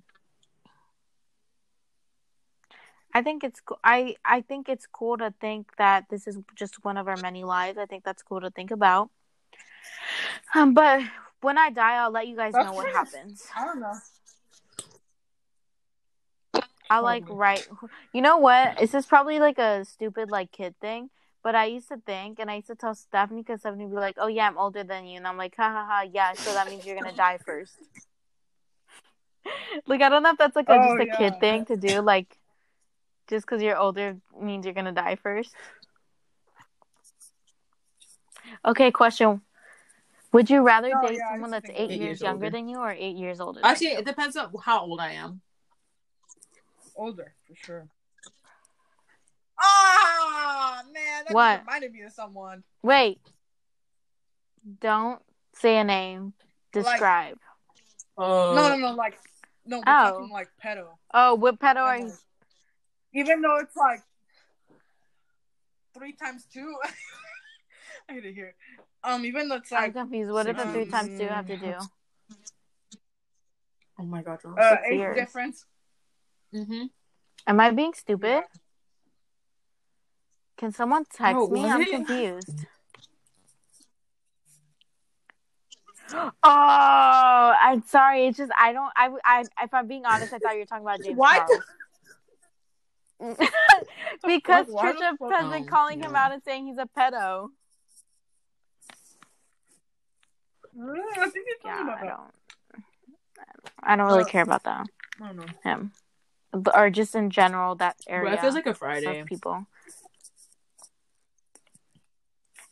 I think it's co- I I think it's cool to think that this is just one of our many lives. I think that's cool to think about. Um, but when I die, I'll let you guys know what happens. I don't know. I like write. You know what? This is probably like a stupid like kid thing, but I used to think, and I used to tell Stephanie because Stephanie would be like, "Oh yeah, I'm older than you," and I'm like, "Ha ha ha, yeah." So that means you're gonna [LAUGHS] die first. [LAUGHS] like I don't know if that's like a, Oh, just a yeah. kid thing to do, like just because you're older means you're gonna die first. Okay, question. Would you rather No, date yeah, someone that's eight, eight years, years younger older. than you or eight years older? than actually, you? it depends on how old I am. Older for sure. Ah man, that What? just reminded me of someone. Wait. Don't say a name. Like- Describe. Oh, No, no, no, like no, we're Oh. talking like pedo. Oh, what pedo are you? Like, even though it's like three times two. [LAUGHS] I hate to hear. Um, even though it's I'm confused. What did the three times two have to do? oh my god, uh, six age years. difference. mm-hmm. Am I being stupid? Can someone text Oh, me? I'm what? confused. [GASPS] Oh, I'm sorry. It's just I don't. I, I if I'm being honest, I thought you were talking about James What? Charles. [LAUGHS] because Why the Trisha has been calling him out and saying he's a pedo. I think you're Yeah, about I that. don't. I don't really Uh, care about that. I don't know. Him. or just in general that area. But it feels like a Friday. people.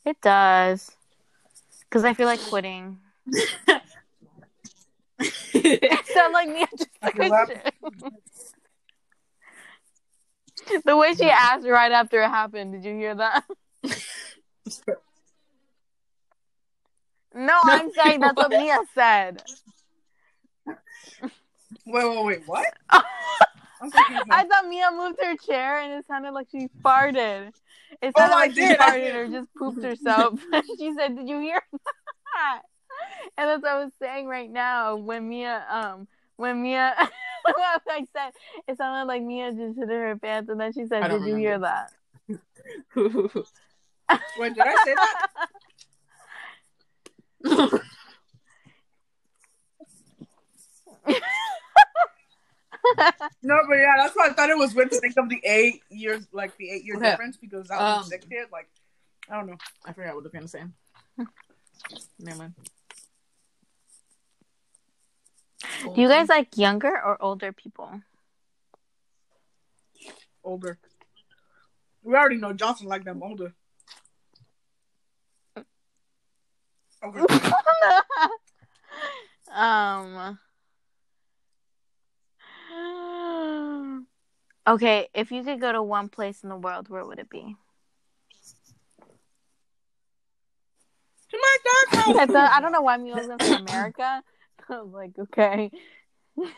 It does, because I feel like quitting. [LAUGHS] [LAUGHS] Sound like me. I just I took feel a that. shit. [LAUGHS] the way she asked right after it happened. Did you hear that? [LAUGHS] [LAUGHS] No, I'm saying that's what Mia said. Wait, wait, wait. What? I'm confused now. I thought Mia moved her chair and it sounded like she farted. It Oh, sounded I like she did, I farted or just pooped herself. she said, "Did you hear that?" And that's what I was saying right now when Mia, um, when Mia, [LAUGHS] what I said, it sounded like Mia just shit in her pants, and then she said, "Did you hear that?" [LAUGHS] Wait, did I say that? [LAUGHS] No, but yeah, that's why I thought it was weird to think of the eight years, like the eight year Okay. difference, because that Um, was six kid. Like, I don't know. I forgot what I was gonna say. Never mind. Do you guys like younger or older people? Older. We already know Johnson like them older. Okay. [LAUGHS] um. Okay, if you could go to one place in the world, where would it be? to my house. [LAUGHS] I thought I don't know why was in America. [LAUGHS] I was like, okay. [LAUGHS]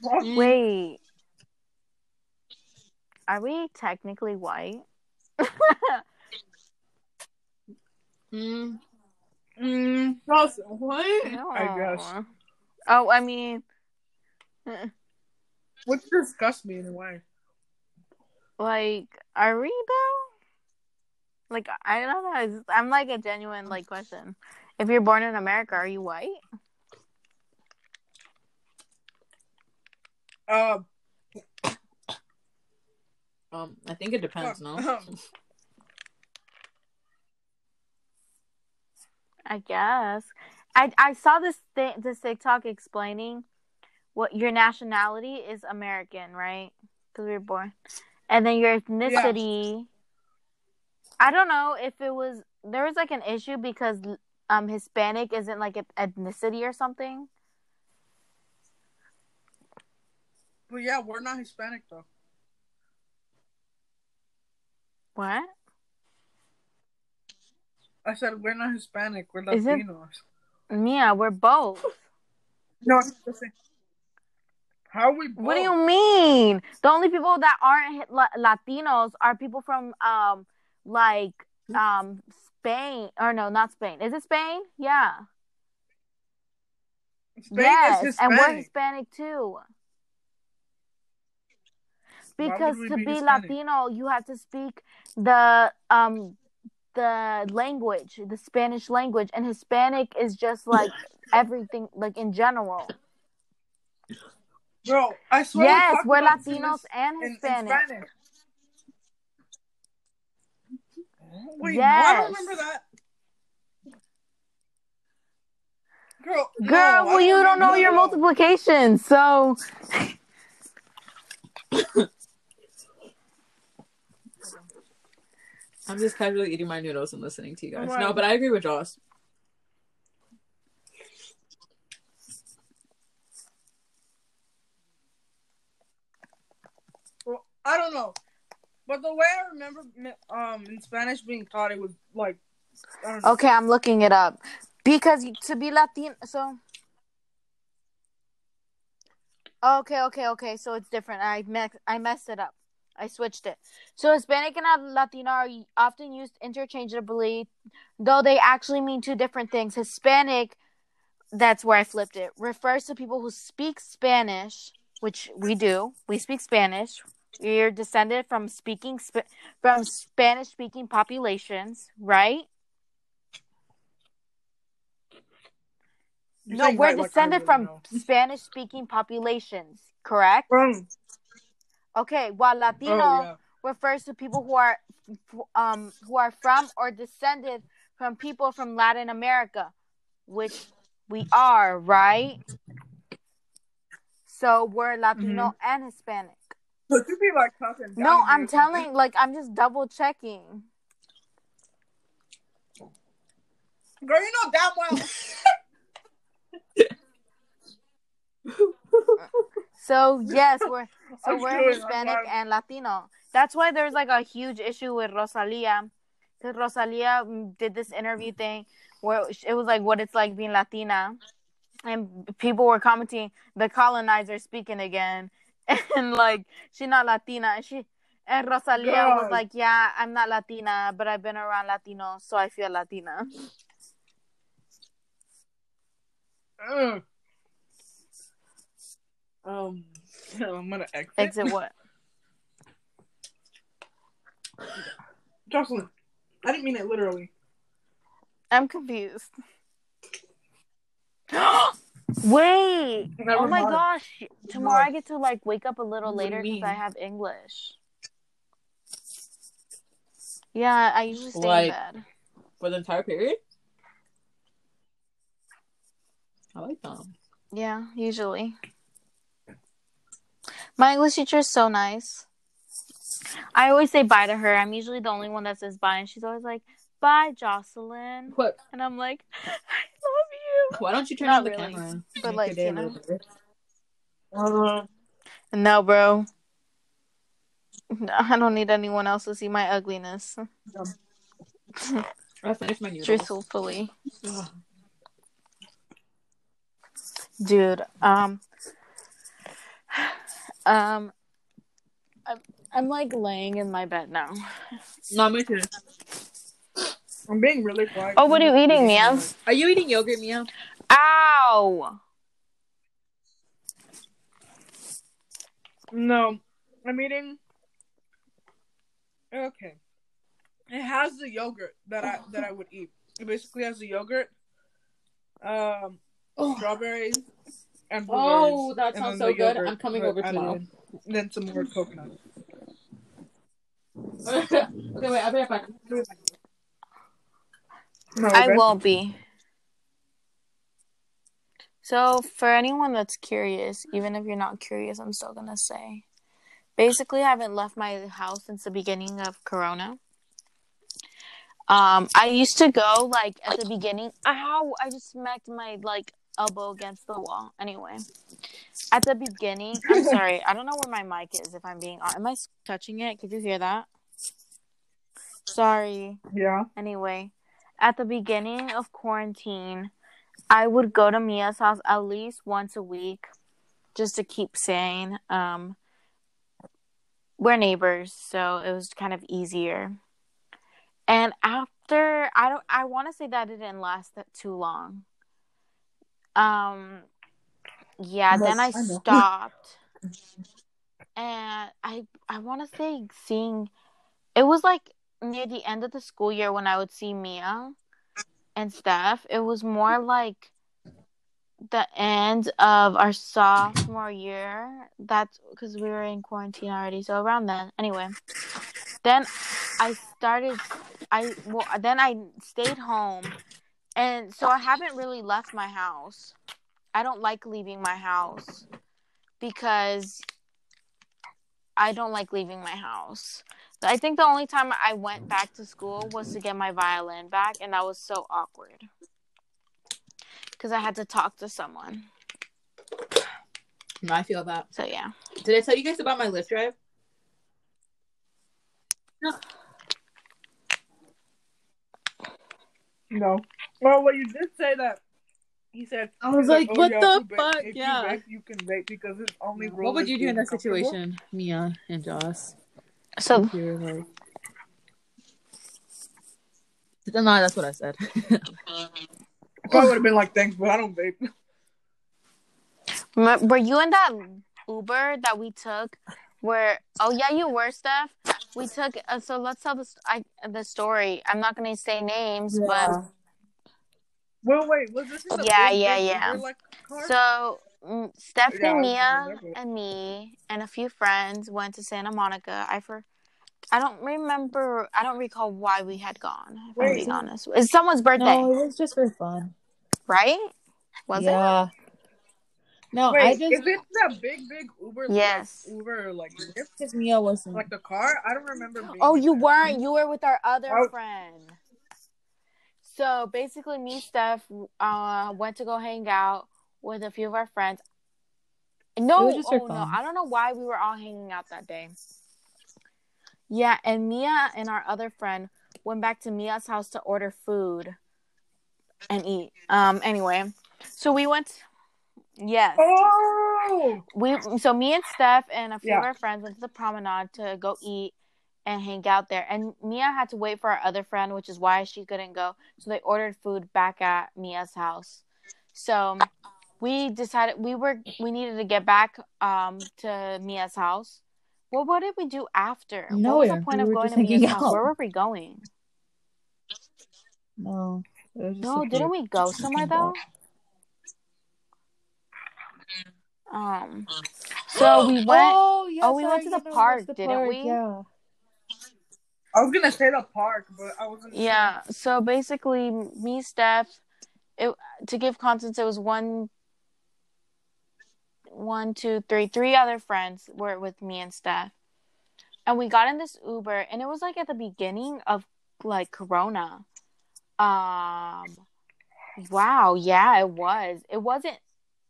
[LAUGHS] Wait. Are we technically white? Mm, Mm, Johnson, what? no. I guess. Oh, I mean, Which disgusts me in a way. like, are we though? Like, I don't know. It's- I'm like a genuine like question. If you're born in America, are you white? Uh, um, I think it depends. No. [LAUGHS] um, I guess. I I saw this thing, this TikTok explaining what your nationality is American, right? Because we were born, and then your ethnicity. I don't know if it was there was like an issue because um Hispanic isn't like an ethnicity or something. But yeah, we're not Hispanic though. What? I said we're not Hispanic. We're Is it- Latinos. Mia, we're both. [LAUGHS] No, it's the same. How are we? Both? What do you mean? The only people that aren't La- Latinos are people from um like um Spain or no, not Spain. Is it Spain? Yeah. Spain yes, is and we're Hispanic. Hispanic too. Because to be be Latino, you have to speak the um the language, the Spanish language, and Hispanic is just like everything, like in general. Bro, I swear. we Yes, we're Latinos and in- in Hispanic. Spanish. Wait, no, I don't remember that. Girl, no, Girl, I well, you don't know your that at all. multiplication, so [LAUGHS] I'm just casually eating my noodles and listening to you guys. Right. No, but I agree with Joss. Well, I don't know, but the way I remember, um, in Spanish being taught, it was like, I don't know. okay, I'm looking it up because to be Latino, so okay, okay, okay, so it's different. I me- I messed it up. I switched it. So Hispanic and Latino are often used interchangeably, though they actually mean two different things. Hispanic, that's where I flipped it, refers to people who speak Spanish, which we do. We speak Spanish. We're descended from speaking Sp- from Spanish speaking populations, right? You're No, we're right descended from. Spanish speaking populations, correct? Um, Okay, while Latino oh, yeah. refers to people who are um who are from or descended from people from Latin America, which we are, right? So we're Latino Mhm. and Hispanic. But you be like talking. No, I'm telling, like, I'm just double checking. Girl, you know damn well. [LAUGHS] [LAUGHS] So yes, [LAUGHS] we're so we're Hispanic and Latino. That's why there's like a huge issue with Rosalia, because Rosalia mm, did this interview thing where it was like what it's like being Latina, and people were commenting the colonizer speaking again, [LAUGHS] and like she's not Latina, and she and Rosalia was like, yeah, I'm not Latina, but I've been around Latinos, so I feel Latina. Ugh. Um, [LAUGHS] I'm gonna exit. Exit what? Jocelyn, I didn't mean it literally. I'm confused. [GASPS] Wait. Never oh my mind. gosh. Tomorrow mind. I get to like wake up a little What do you later because? I have English. Yeah, I usually stay Like- in bed. For the entire period? I like them. Yeah, usually. My English teacher is so nice. I always say bye to her. I'm usually the only one that says bye, and she's always like, "Bye, Jocelyn," What? and I'm like, "I love you." Why don't you turn Not on the really, camera? but, Make like, you know. little better. Uh. No, bro. I don't need anyone else to see my ugliness. [LAUGHS] I finished my noodles. Truthfully. Ugh. dude um um I'm, I'm like laying in my bed now No, me too. I'm being really quiet. oh what are you eating mia Are you eating yogurt, Mia? ow No, I'm eating. Okay, it has the yogurt that I that I would eat. It basically has the yogurt, um, Oh, strawberries, and Oh, that sounds so good. yogurt I'm coming over added tomorrow. in. Then some more coconut. [LAUGHS] okay, wait. I'll be right back. No, i okay? will be so for anyone that's curious even if you're not curious i'm still gonna say basically i haven't left my house since the beginning of corona um i used to go like at the beginning ow i just smacked my like elbow against the wall anyway at the beginning i'm [LAUGHS] sorry i don't know where my mic is if i'm being am i touching it could you hear that sorry Yeah. Anyway, at the beginning of quarantine, I would go to Mia's house at least once a week just to keep sane. Um, we're neighbors, so it was kind of easier. And after, I don't, I want to say that it didn't last that too long. Um, yeah, then I stopped, and I, I want to say seeing, it was like near the end of the school year when I would see Mia and Steph, it was more like the end of our sophomore year. That's because we were in quarantine already. So around then, anyway. Then I started. I well, then I stayed home, and so I haven't really left my house. I don't like leaving my house because I don't like leaving my house. I think the only time I went back to school was to get my violin back, and that was so awkward because I had to talk to someone. No, I feel that. So yeah, Did I tell you guys about my Lyft drive? No. Well, well, you did say that. He said. I was he's like, oh, what yeah, the you fuck? If Yeah. you vape, you can vape because it's only. What would you do in that situation, Mia and Joss? so If you were like... No, that's what I said. comfortable? [LAUGHS] Probably would have been like, thanks, but I don't vape. were you in that Uber that we took? Where oh yeah, you were Steph. We took uh, so let's tell the st- I, the story. I'm not gonna say names, but Well, wait, was this in the Yeah, yeah, yeah. Uber, like. So mm, Stephanie, Yeah, Mia, and me and a few friends went to Santa Monica. I for I don't remember. I don't recall why we had gone. If I'm Wait. being honest, it's someone's birthday, No, it was just for fun. right? Was it? Yeah. No, Wait, I just is it that big, big Uber? Yes. Like, Uber, like Lyft? because Mia wasn't. like the car. I don't remember. Being Oh, you that. weren't. You were with our other Oh. friend. So basically, me, Steph, uh, went to go hang out with a few of our friends. No, It was just for oh no. I don't know why we were all hanging out that day. Yeah, and Mia and our other friend went back to Mia's house to order food and eat. Um. Anyway, so we went. Yes. Oh, we so me and Steph and a few Yeah. of our friends went to the promenade to go eat and hang out there. And Mia had to wait for our other friend, which is why she couldn't go. So they ordered food back at Mia's house. So we decided we were we needed to get back um to Mia's house. Well, what did we do after? what was the point We of going to Mia's house? out. Where were we going? No. It was just No, didn't we go somewhere though? out. Um, [GASPS] so we went. Oh, yes, oh, we went to the park, the didn't park, we? Yeah. I was gonna say the park, but I wasn't. sure. Yeah. So basically, me, Steph, it to give context, it was one, one, two, three, three other friends were with me and Steph, and we got in this Uber, and it was like at the beginning of like Corona. Um. Wow. Yeah, it was. It wasn't.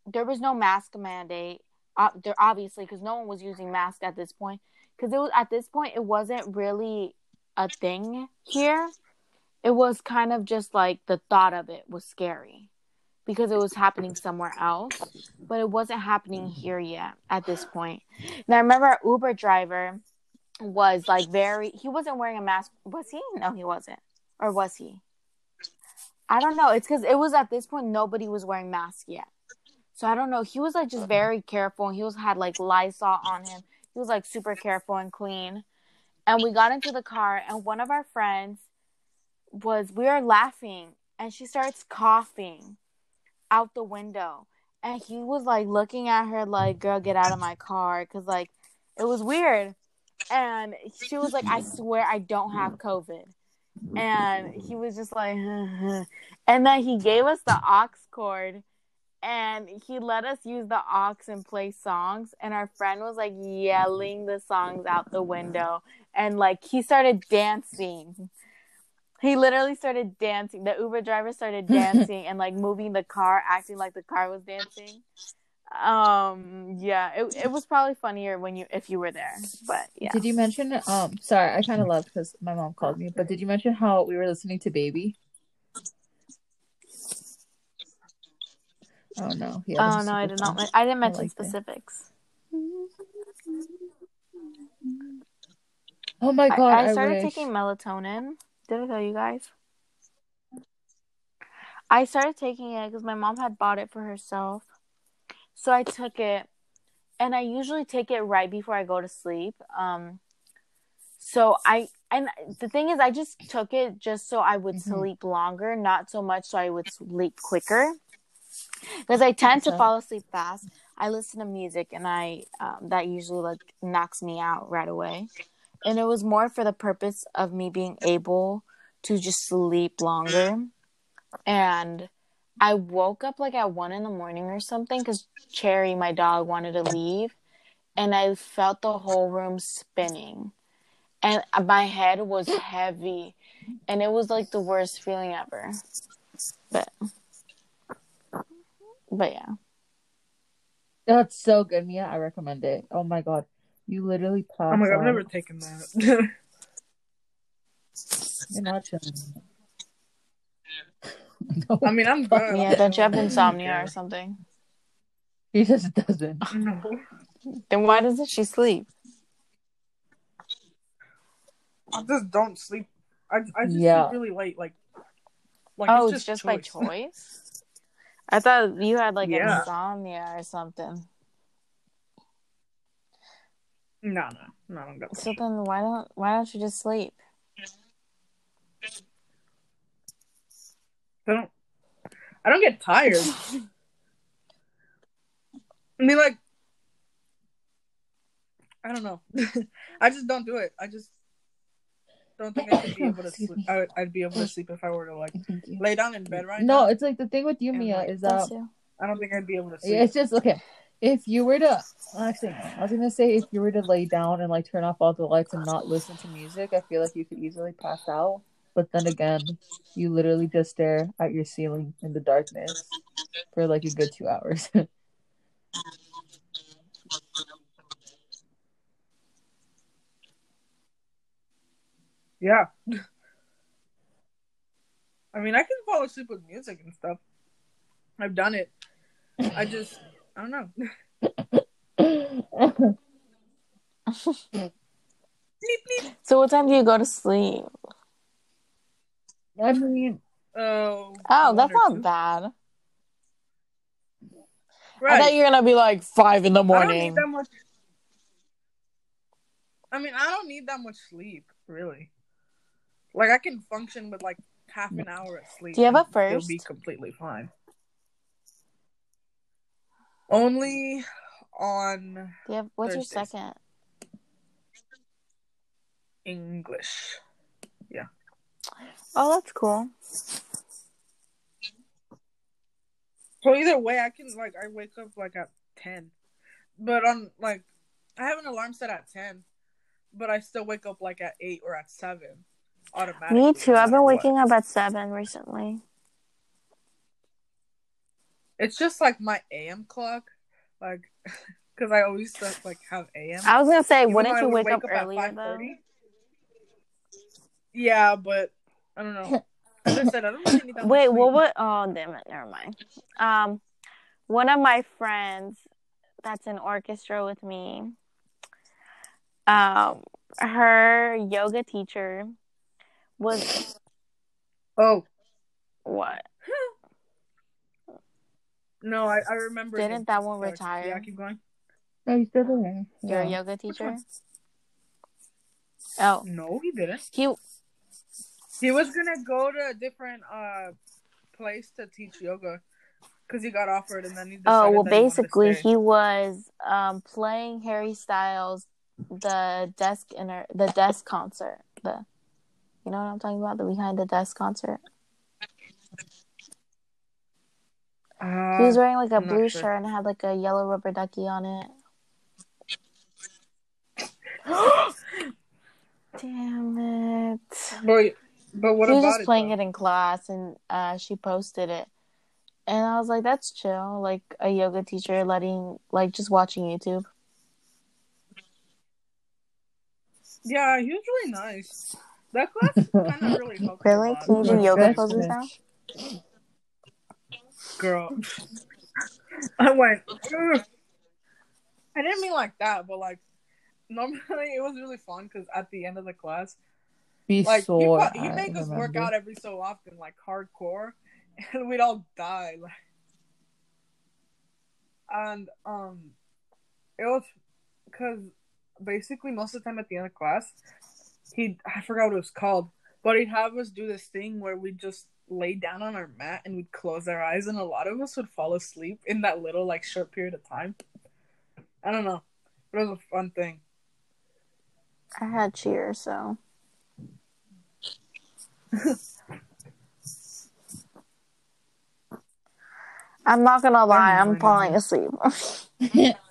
There was no mask mandate. Uh, there obviously because no one was using masks at this point. Because it was at this point, it wasn't really a thing here. It was kind of just like the thought of it was scary because it was happening somewhere else, but it wasn't happening here yet at this point. And I remember our Uber driver was like very, he wasn't wearing a mask. Was he? No, he wasn't. Or was he? I don't know. It's because it was at this point, nobody was wearing masks yet. So I don't know. He was like just uh-huh. very careful he was had like Lysol on him. He was like super careful and clean. And we got into the car and one of our friends was we were laughing and she starts coughing out the window. And he was like looking at her like girl get out of my car because like it was weird. And she was like i swear i don't have covid. And he was just like [LAUGHS] and then he gave us the aux cord and he let us use the aux and play songs and our friend was like yelling the songs out the window and like he started dancing he literally started dancing the uber driver started [LAUGHS] dancing and like moving the car acting like the car was dancing um yeah it, it was probably funnier when you if you were there but yeah Did you mention? Um, sorry, I kind of left because my mom called me. But did you mention how we were listening to Baby? Oh no! oh no i did not i didn't mention liked it. specifics Oh my god! I I, started wish. taking melatonin did i tell you guys i started taking it because my mom had bought it for herself so i took it and i usually take it right before i go to sleep um so i and the thing is i just took it just so i would Mhm. sleep longer not so much so i would sleep quicker because i tend to fall asleep fast. I listen to music and i um, that usually like knocks me out right away. And it was more for the purpose of me being able to just sleep longer. And i woke up like at one in the morning or something because cherry my dog wanted to leave. And i felt the whole room spinning. And my head was heavy. And it was like the worst feeling ever. But but yeah That's so good, Mia. I recommend it. Oh my god, you literally pass Oh my god, I've never taken that. [LAUGHS] You're not chilling. [LAUGHS] no, I mean, I'm [LAUGHS] good. yeah don't you have insomnia or something he just doesn't. No. then why doesn't she sleep I just don't sleep. I, I just Yeah. sleep really late. Like, like oh, it's just, by choice. I thought you had like Yeah. insomnia or something. No, no, no, I don't got So then, why don't why don't you just sleep? I don't. I don't get tired. [LAUGHS] I mean, like, I don't know. [LAUGHS] I just don't do it. I just don't think I could [COUGHS] be able to sleep. I would, be able to sleep if I were to like lay down in bed right No, now. it's like the thing with you, And, Mia, like, is that uh, you. I don't think I'd be able to sleep. It's just okay. If you were to actually, I was gonna say if you were to lay down and like turn off all the lights and not listen to music, I feel like you could easily pass out. But then again, you literally just stare at your ceiling in the darkness for like a good two hours. [LAUGHS] Yeah. I mean, I can fall asleep with music and stuff. I've done it. I just, I don't know. So what time do you go to sleep? I mean, Oh. Oh, one that's not two. bad. I Right. thought you were gonna be like five in the I don't need morning. that much. I mean, I don't need that much sleep, really. Like, I can function with like half an hour of sleep. Do you have a and still first? be completely fine. Only on Do you have, what's your second? English. Yeah. Oh, that's cool. So either way, I can like I wake up like at ten, but on like I have an alarm set at ten, but I still wake up like at eight or at seven automatically. Me too. no I've been what. waking up at seven recently. It's just like my AM clock, like [LAUGHS] because I always to like have AM. I was gonna say, Even wouldn't you would wake, up, at earlier though? 5:30. Yeah, but I don't know. As I said, I don't really Wait, what would? Oh, damn it! Never mind. Um, one of my friends that's in orchestra with me. Um, her yoga teacher was Oh what? [LAUGHS] no, I, I remember. Didn't that one Sorry. retire? Yeah, keep going. no, he's still there. Your Yeah. yoga teacher? Oh, No, he didn't. he. He was gonna go to a different uh place to teach yoga because he got offered, and then he decided Oh well, that he to basically, stay. he was um playing Harry Styles the desk inner the desk concert. The you know what I'm talking about? The behind the desk concert. Uh, He was wearing like a I'm blue sure. shirt and had like a yellow rubber ducky on it. [GASPS] Damn it. but but what he was just it? playing though? it in class and uh, she posted it. And I was like, that's chill. Like a yoga teacher letting, like just watching YouTube. Yeah, he was really nice. That class [LAUGHS] kind of really helped. Really? Can you do yoga poses now? girl? [LAUGHS] I went. "Ugh." I didn't mean like that, but like normally it was really fun because at the end of the class, Be like he, sore. put- he I make us work out every so often, like hardcore, [LAUGHS] and we'd all die. Like, and um, it was because basically most of the time at the end of class, he I forgot what it was called, but he'd have us do this thing where we'd just lay down on our mat and we'd close our eyes, and a lot of us would fall asleep in that little like short period of time. I don't know, it was a fun thing. I had cheer, so. [LAUGHS] I'm not gonna lie, I'm falling asleep. [LAUGHS]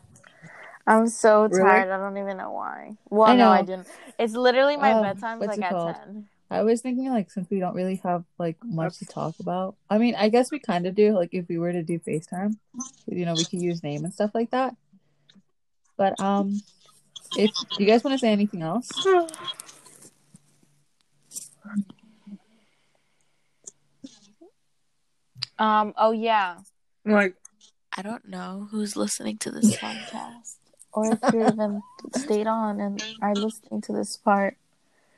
I'm so Really? tired. I don't even know why. Well, I no, I didn't. It's literally my Uh, bedtime is like at called? ten. I was thinking like since we don't really have like much to talk about. I mean, I guess we kind of do. Like if we were to do FaceTime, you know, we could use name and stuff like that. But um, if do you guys want to say anything else? Um. Oh yeah. Like, I don't know who's listening to this podcast, or if you even stayed on and are listening to this part.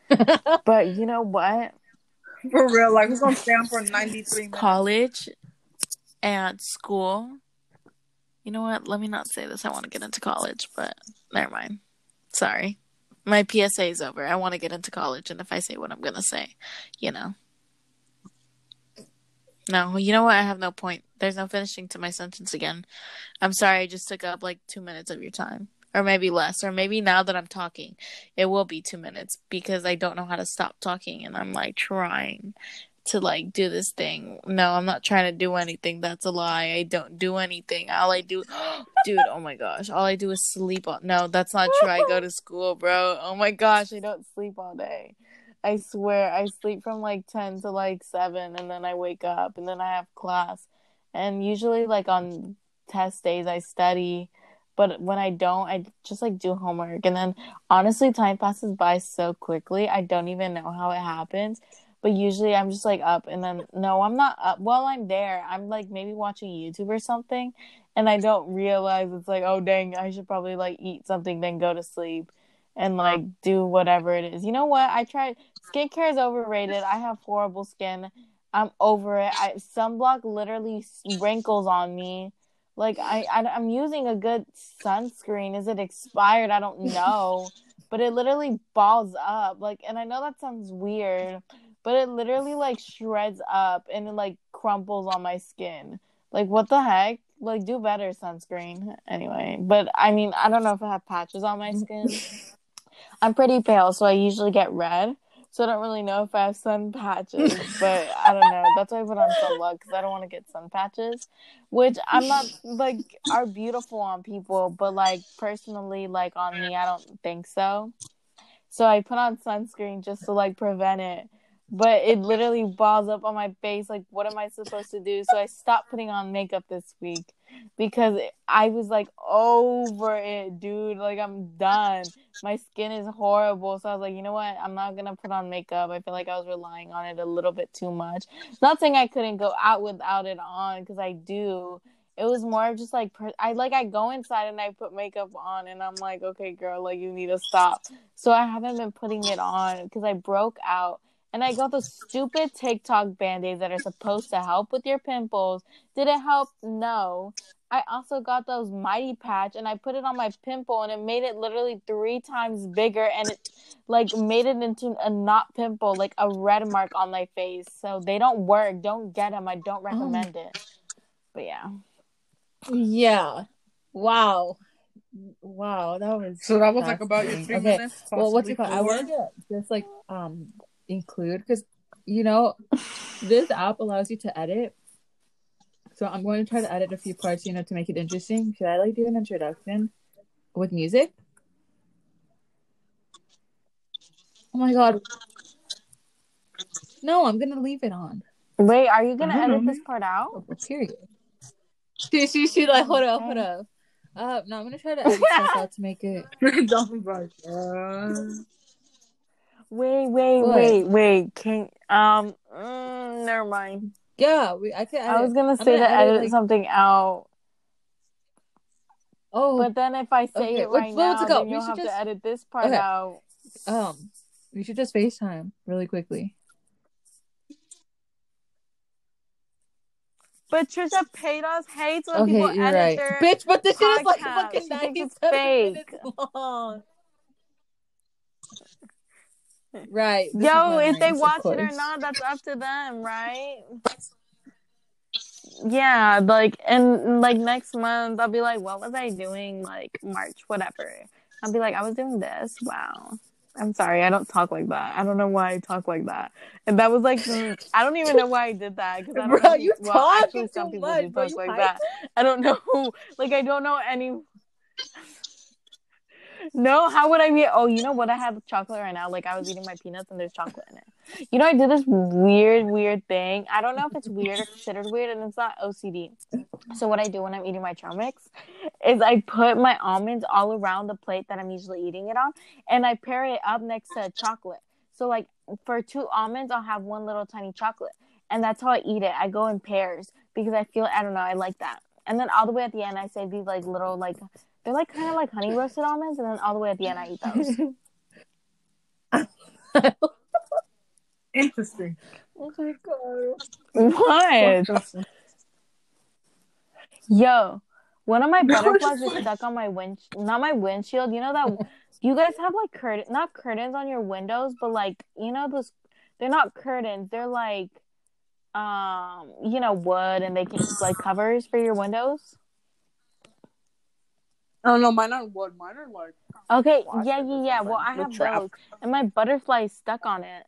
[LAUGHS] But you know what? for real, like we're gonna stay on for ninety three. College and school. You know what? Let me not say this. I want to get into college, but never mind. Sorry. My PSA is over. I want to get into college, and if I say what I'm gonna say, you know. No, you know what? I have no point. There's no finishing to my sentence again. I'm sorry, I just took up like two minutes of your time. Or maybe less. Or maybe now that I'm talking, it will be two minutes because I don't know how to stop talking and I'm like trying. to like do this thing. No, I'm not trying to do anything. That's a lie. I don't do anything. All I do, [GASPS] dude. Oh my gosh, all I do is sleep. All- no, that's not true. I go to school, bro. Oh my gosh, I don't sleep all day. I swear, I sleep from like ten to like seven, and then I wake up, and then I have class. And usually, like on test days, I study. But when I don't, I just like do homework. And then honestly, time passes by so quickly. I don't even know how it happens but usually I'm just like up and then no, I'm not up while I'm there. I'm like maybe watching YouTube or something and I don't realize it's like, oh dang, I should probably like eat something then go to sleep and like do whatever it is. You know what? I tried skincare is overrated. I have horrible skin. I'm over it. I sunblock literally wrinkles on me. Like I, I I'm using a good sunscreen. Is it expired? I don't know. [LAUGHS] but it literally balls up. Like and I know that sounds weird but it literally like shreds up and it like crumples on my skin. Like what the heck? Like do better sunscreen. Anyway, but I mean, I don't know if I have patches on my skin. [LAUGHS] I'm pretty pale, so I usually get red. So I don't really know if I have sun patches, but I don't know. That's why I put on sunblock because I don't want to get sun patches, which I'm not like are beautiful on people, but like personally, like on me, I don't think so. So I put on sunscreen just to like prevent it but it literally balls up on my face. Like, what am I supposed to do? So I stopped putting on makeup this week because I was like over it, dude. Like, I'm done. My skin is horrible. So I was like, you know what? I'm not gonna put on makeup. I feel like I was relying on it a little bit too much. Not saying I couldn't go out without it on because I do. It was more of just like I like I go inside and I put makeup on and I'm like, okay, girl, like you need to stop. So I haven't been putting it on because I broke out and I got those stupid TikTok band-aids that are supposed to help with your pimples. Did it help? No. I also got those mighty patch and I put it on my pimple and it made it literally three times bigger and it like made it into a not pimple, like a red mark on my face. So they don't work. Don't get them. I don't recommend oh. it. But yeah. Yeah. Wow. Wow, that was so. That was like about your three okay. minutes. Well, what's it called? I wanted to just like um include because you know this app allows you to edit. So i'm going to try to edit a few parts you know to make it interesting. Should i like do an introduction with music? Oh my god. No i'm gonna leave it on. Wait are you gonna edit know. this part out? Oh, period she, she, she like hold up hold up. Uh no i'm gonna try to edit stuff out to make it [LAUGHS] Wait, wait, what? wait, wait. Can um, mm, never mind. Yeah, we. I could. I was gonna say gonna to edit, edit like... something out. Oh, but then if I say okay. it right Let's, now, then you'll have just... to edit this part okay. out. Um, we should just Facetime really quickly. But Trisha Paytas hates when okay, people edit right. their bitch. But this shit is like fucking ninety seven minutes long. Right. This Yo, if they watch it or not, that's up to them, right? Yeah, like and like next month I'll be like, what was I doing? Like March, whatever. I'll be like, I was doing this. Wow. I'm sorry, I don't talk like that. I don't know why I talk like that. And that was like, I don't even know why I did that because I don't [LAUGHS] bro, know. You well, talk actually, some people much, do talk like that. I don't know. [LAUGHS] Like, I don't know any. No, how would I be? Oh, you know what? I have chocolate right now. Like I was eating my peanuts and there's chocolate in it. You know, I did this weird, weird thing. I don't know if it's weird or considered weird, and it's not OCD. So what I do when I'm eating my chow mix is I put my almonds all around the plate that I'm usually eating it on, and I pair it up next to chocolate. So like for two almonds, I'll have one little tiny chocolate, and that's how I eat it. I go in pairs because I feel I don't know I like that. And then all the way at the end, I save these like little like they're like kind of like honey roasted almonds, and then all the way at the end, I eat those. [LAUGHS] Interesting. Oh my god. What? Yo, one of my [LAUGHS] butterflies is stuck on my wind, not my windshield. You know that you guys have like curtain, not curtains on your windows, but like you know those. They're not curtains. They're like, um, you know, wood, and they can like covers for your windows. Oh no, mine are wood. Mine are like. Okay, yeah, yeah, yeah. Well, I have trap. those, and my butterfly is stuck on it.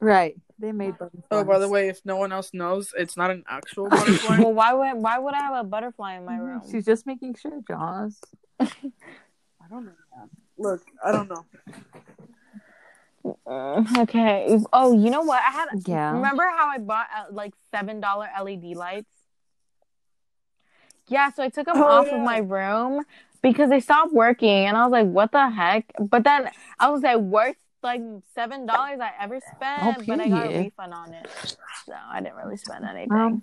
Right. They made butterflies. Oh, by the way, if no one else knows, it's not an actual [LAUGHS] butterfly. Well, why would why would I have a butterfly in my room? She's just making sure, Jaws. I don't know. man. Look, I don't know. Uh, okay. Oh, you know what? I had. Yeah. Remember how I bought uh, like seven dollar LED lights? Yeah. So I took them Oh, off yeah. of my room because they stopped working, and I was like, "What the heck?" But then I was like, "Worth like seven dollars I ever spent," but I got a refund on it, so I didn't really spend anything. Um,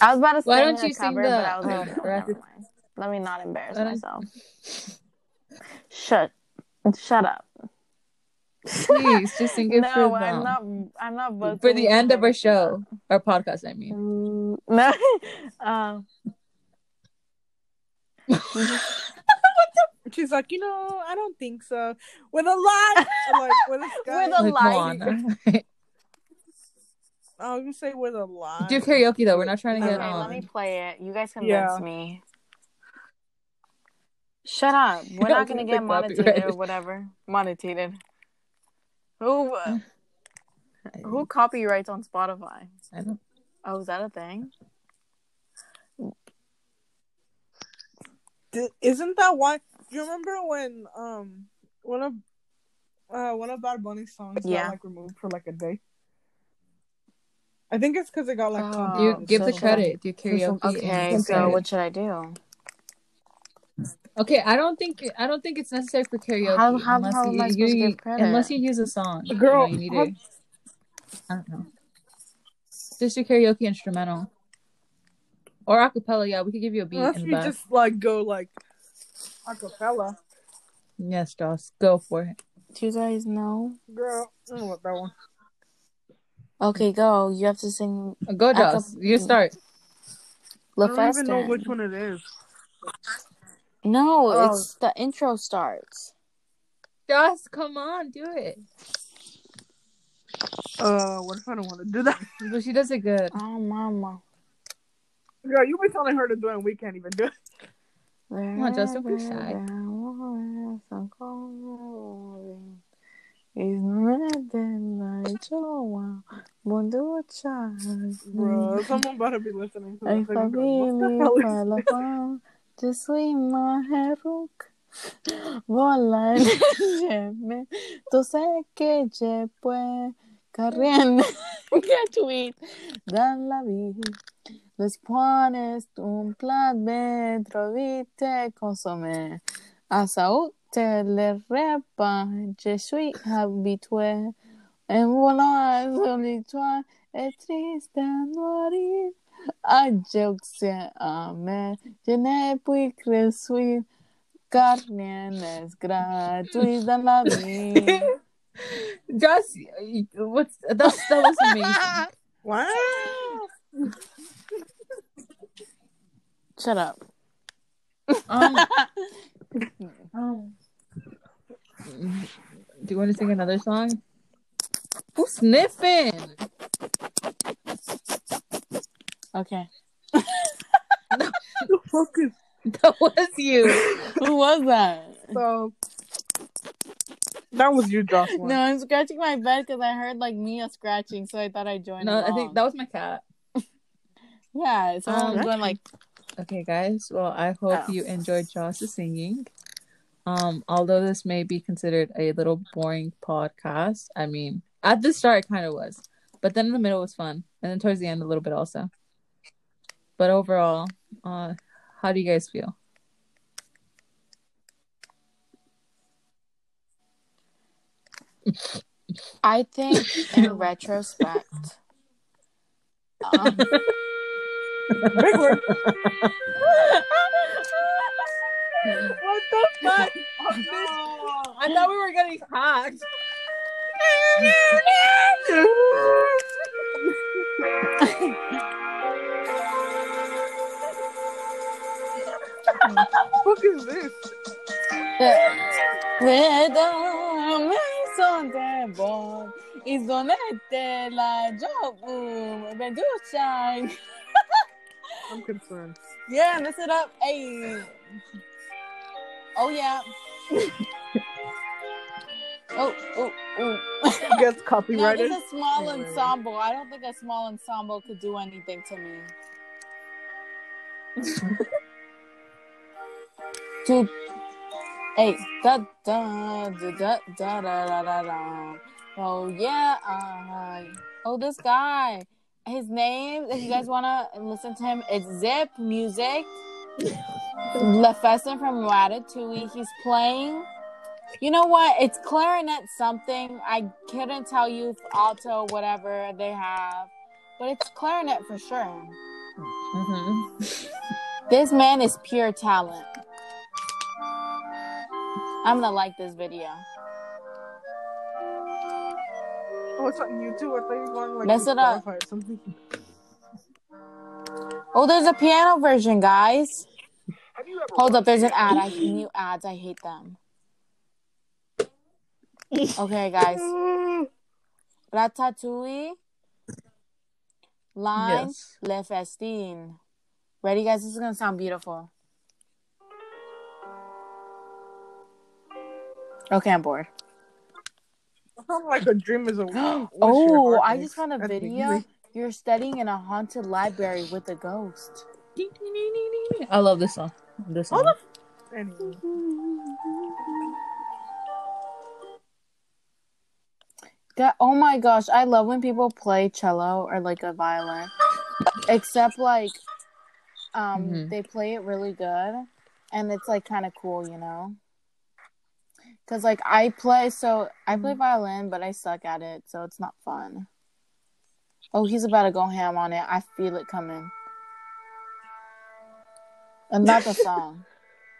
I was about to Why say don't the you sing cover, the, but I was like, "No, never mind. Let me not embarrass myself. Shut, shut up. Please, just sing [LAUGHS] it no, for I'm not. I'm not voting for the end of our show, our podcast. I mean, Mm, [LAUGHS] No, um, [LAUGHS] She's like, you know, I don't think so. With a lie, like with a sky. With a like lie. I was gonna say with a lie. Do karaoke though. We're not trying to okay, get let me play it. You guys convince Yeah. me. Shut up. We're not gonna get get monetized or whatever. Monetized. Who uh, [LAUGHS] who copyrights on Spotify? I don't. Oh, is that a thing? D- isn't that why? Do you remember when um one of uh one of Bad Bunny's songs Yeah. got like removed for like a day? I think it's because it got like Oh. You give the credit. Do karaoke. Okay, so what should I do? Okay, I don't think I don't think it's necessary for karaoke How- how- unless how you, am I you- to give unless you use a song. You Girl, know, you need how- to. I don't know. Just a karaoke instrumental or acapella. Yeah, we could give you a beat Unless you back. just like go like acapella, Yes, Joss, go for it. Do you guys know? girl. I don't know that one. Okay, go. You have to sing Go, Joss. Acap- You start. La I don't even know which one it is. No, Oh. it's the intro starts. Joss, come on, do it. Uh, what if I don't want to do that? But she does it good. Oh, mama. Girl, you been telling her to do it, and we can't even do it. Come on, Jess, don't be shy. Bro, someone better be listening to this. They're gonna be like, what the hell is Yo soy Maheruk. Volar yeme. Tú sabes que je puede carriendo. Gratuit. [LAUGHS] Dan la vida. Les pones un plat de trovite consomé. A saúl te le repa. Je suis habitué. En volar solitaire es triste morir. Mourir. Adjecție amer, je ne puis cresuit, car rien n'est gratuit dans la. Joss, [LAUGHS] you- what's that's that was amazing. [LAUGHS] Wow. Shut up. Um, [LAUGHS] um, do you want to sing another song? Who's sniffing? Okay. the fuck is That was you. Who was that? so? That was you, Jocelyn. No, I'm scratching my bed because I heard like Mia scratching, so I thought I'd join. No, I think that was my cat. Yeah, so Um, I'm going like Okay, guys. Well, I hope Oh. you enjoyed Joss's singing. Um, although this may be considered a little boring podcast, I mean, at the start it kind of was, but then in the middle was fun, and then towards the end a little bit also. But overall, uh, how do you guys feel? I think in retrospect. Um, Big word. what the fuck? I thought we were getting hacked. [LAUGHS] fuck is this? Veda maison de bon, isonete la jobu, um, bedushine. I'm concerned. Yeah, mess it up. Hey. Oh yeah. [LAUGHS] oh, oh, oh. Gets [LAUGHS] no, copyrighted. it's a small right. ensemble. I don't think a small ensemble could do anything to me. [LAUGHS] Dude, hey, da da da da da da da da. Oh yeah, oh this guy. His name, if you guys wanna listen to him, it's Zip Music. [LAUGHS] Le Festin from Ratatouille. He's playing. You know what? It's clarinet something. I couldn't tell you if alto, whatever they have, but it's clarinet for sure. Mm-hmm. This man is pure talent. I'm gonna like this video. Oh, it's on YouTube. I thought you were going like Mess it up. Or something. [LAUGHS] Oh, there's a piano version, guys. Hold up, there's an ad. I mute ads. I hate them. Okay, guys. [LAUGHS] Ratatouille. Line Yes. Le Festin. Ready, guys? This is gonna sound beautiful. Okay, I'm bored. Sounds like a dream is a. [GASPS] oh, I just found a That's video. easy. You're studying in a haunted library with a ghost. I love this song. This song. Anyway. God, oh my gosh, I love when people play cello or like a violin. Except like um Mhm. they play it really good and it's like kind of cool, you know. Cuz like I play so I play mm. violin but I suck at it, so it's not fun. Oh, he's about to go ham on it. I feel it coming. And not the [LAUGHS] song,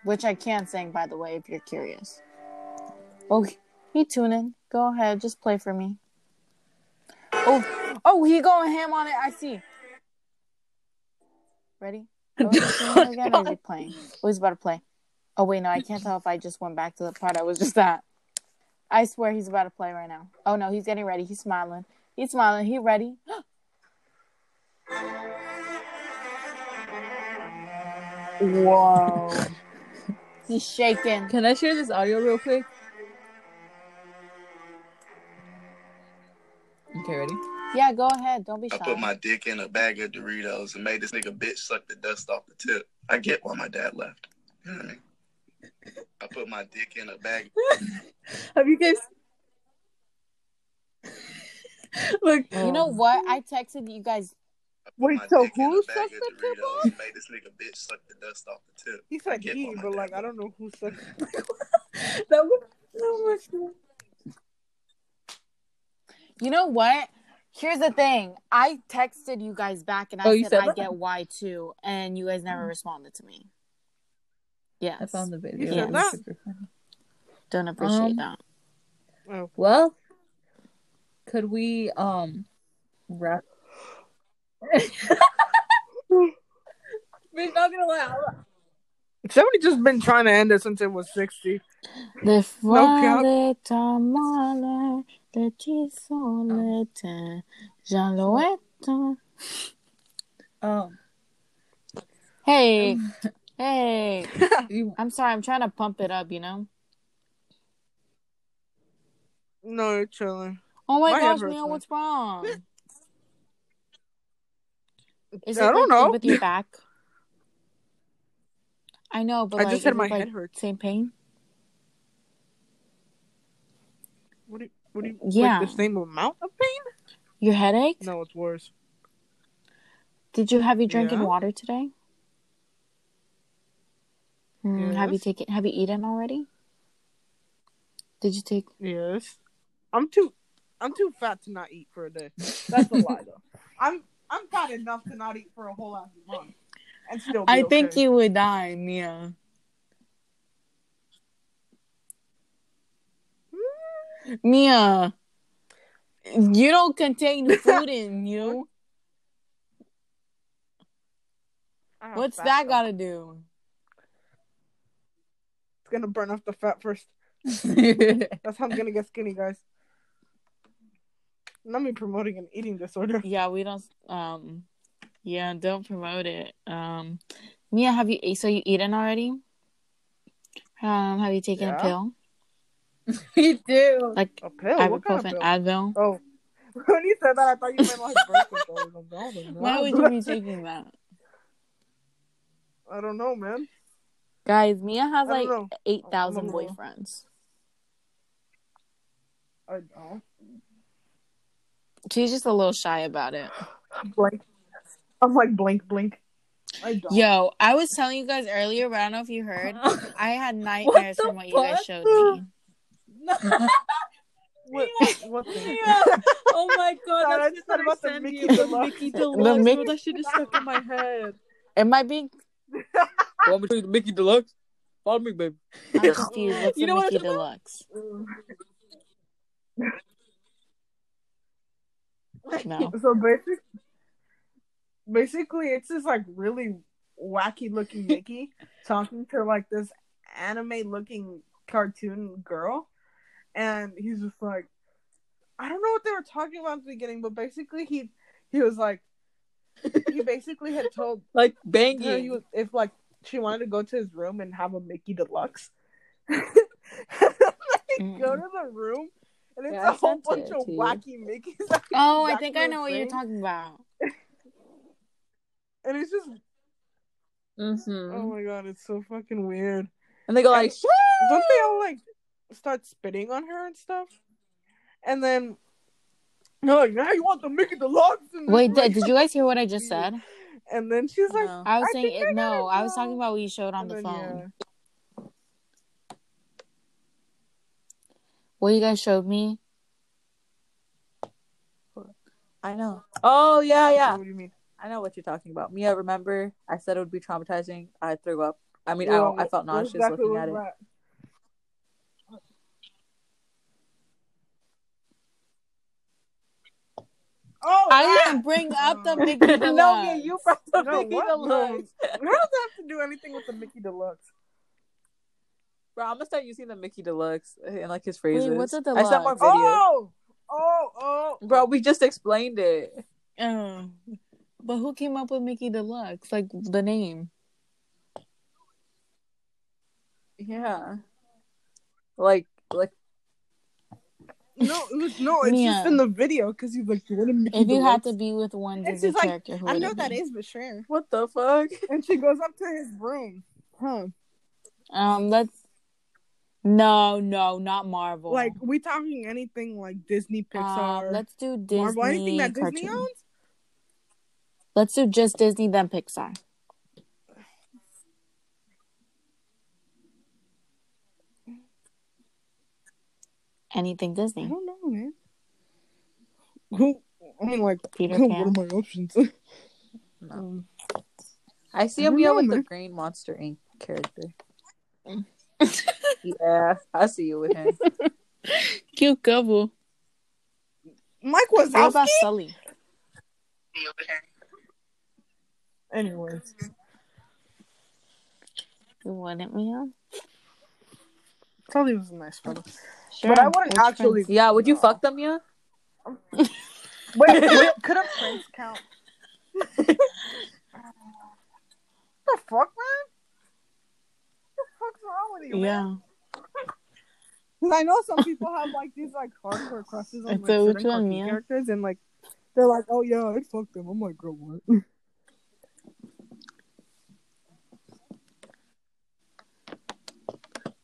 which I can sing by the way if you're curious. Oh, he tuning. Go ahead, just play for me. Oh, oh, he going ham on it. I see. Ready? Again or is he playing? Oh, he's about to play. Oh wait, no, I can't tell if I just went back to the part I was just at. I swear he's about to play right now. Oh no, he's getting ready. He's smiling. He's smiling. He ready? [GASPS] Whoa. [LAUGHS] he's shaking. Can I share this audio real quick? Okay, ready? Yeah, go ahead. Don't be shy. I put my dick in a bag of Doritos and made this nigga bitch suck the dust off the tip. I get why my dad left. You know what I mean? I put my dick in a bag. [LAUGHS] Have you guys? [LAUGHS] Look, You know oh. what? I texted you guys. Wait, so dick in a who bag sucked the tip Doritos and made this nigga bitch suck the dust off the tip. He said get he, but like I don't know who said. [LAUGHS] that was so much. fun. You know what? Here's the thing. I texted you guys back and I Oh, said, said I that? get why too, and you guys never mm. responded to me. Yes, I found the video. You said that? don't appreciate Um, that. Oh, Well, could we um wrap? [LAUGHS] We're not gonna lie. somebody just been trying to end it since it was sixty. Le cap. foie ta mole, le tisolete, jalouette. Um, Hey, hey. [LAUGHS] I'm sorry. I'm trying to pump it up. You know. No, you're chilling. Oh my, My gosh, hurts, Mia, what's wrong? Is I it don't like, know. with your back? I know, but I like, just said my it, like, head hurts. Same pain? What do you? What do you? Yeah. Like the same amount of pain? Your headache? No, it's worse. Did you have you drinking Yeah. water today? Hmm, Have you taken? Have you eaten already? Did you take? Yes. I'm too. I'm too fat to not eat for a day. That's a lie, though. [LAUGHS] I'm. I'm fat enough to not eat for a whole ass month, and still. Be I think you would die, Mia. Mia, you don't contain [LAUGHS] food in you. What's that got to do? It's gonna burn off the fat first. [LAUGHS] That's how I'm gonna get skinny, guys. Not me promoting an eating disorder. [LAUGHS] Yeah, we don't. Um, yeah, don't promote it. Um, Mia, have you? So you eaten already? Um, have you taken Yeah. a pill [LAUGHS] We do. like A pill? What kind of ibuprofen, pill? Advil? Oh, when you said that, I thought you meant like birth control or something. Like, Why would you be taking that, I don't know, man. Guys? Mia has like don't know. eight thousand I'm a little- boyfriends. I don't. She's just a little shy about it. [GASPS] Blink. I'm like blink, blink. I don't. Yo, I was telling you guys earlier, but I don't know if you heard. [LAUGHS] I had nightmares the from what you guys showed me. [LAUGHS] What? What thing? Yeah. Oh my god, Sorry, I that's just what thought I about the sent Mickey you. The Deluxe. Mickey The Mickey- Bro, that shit is stuck in my head. Am I being Want me to show you the Mickey Deluxe? Follow me, baby. I'm confused? What's You the know what I'm Mickey talking Deluxe? No. So basically, basically, it's this like really wacky looking Mickey [LAUGHS] talking to like this anime looking cartoon girl, and he's just like, I don't know what they were talking about at the beginning, but basically he he was like, he basically had told [LAUGHS] Like her banging. he was, if like she wanted to go to his room and have a Mickey Deluxe. [LAUGHS] they go to the room. And it's Yeah, I a whole bunch it of to you. wacky Mickeys. that do [LAUGHS] Oh, I think I know what you're talking about. And it's just Mm-hmm. Oh my god, it's so fucking weird. And they go like, And- Don't they all like start spitting on her and stuff? And then they're like, now you want the Mickey Deluxe? And Wait, then, did, did you guys hear what I just [LAUGHS] said? And then she's like, No. I was I saying it, I no. it I was talking about what you showed on and the then, phone. yeah. What you guys showed me. I know. Oh yeah, yeah. What do you mean? I know what you're talking about. Mia, remember I said it would be traumatizing. I threw up. I mean, Well, I, I felt nauseous exactly looking at it. that? Oh, I didn't bring up the Oh. Mickey [LAUGHS] Deluxe. no, Mia, you brought the No, Mickey what? Deluxe. [LAUGHS] How does that have to do anything with the Mickey Deluxe? Bro, I'm gonna start using the Mickey Deluxe and like his phrases. Wait, what's a I sent more deluxe? video. Oh, oh, oh, Bro, we just explained it. Uh, but who came up with Mickey Deluxe? Like the name. Yeah. Like, like, No, it was, no, it's Mia. just in the video because he's like, "What a Mickey If you Deluxe." had to be with one And Disney she's like, character, who I know it that be? is, but sure. what the fuck? And she goes up to his room. Huh. Um, let's. No, no, not Marvel. Like, we talking anything like Disney, Pixar, um, let's do Disney. Marvel, anything that Disney owns? Let's do just Disney, then Pixar. Anything Disney. I don't know, man. Who? I mean, like, [LAUGHS] Peter what Pan. are my options? No. Um, I see him don't Mia with the green Monster Inc. character. [LAUGHS] yeah, I see you with him. [LAUGHS] Cute couple. Mike What about Sully? Anyways, You wouldn't, Mia? Sully was a nice fellow. Sure. But I wouldn't Which actually. prince? Yeah, would you fuck them, yeah? [LAUGHS] Wait, wait, could a prince count? [LAUGHS] the fuck, man? What the fuck's wrong with you, man? Yeah. 'Cause [LAUGHS] I know some people have like these like hardcore crushes on like So certain one, cartoon Mia? characters, and like they're like, "Oh yeah, I'd fuck them." I'm like, "Girl, what?"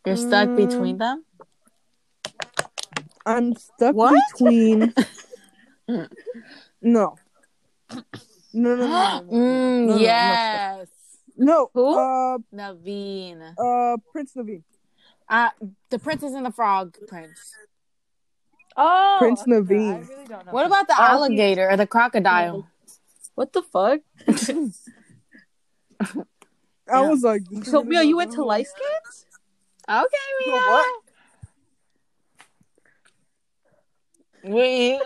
You're stuck Mm. between them? I'm stuck What? between. no. No, no, no, no, no, mm, No, yes. no. Who? Uh, Naveen. uh, Prince Naveen. Uh, the Princess and the Frog Prince. Oh, Prince Naveen. I really don't know. What about the Oh, he- alligator or the crocodile? What the fuck? I Yeah. was like, so, Mia, you went to light skins? Okay, Mia. What? We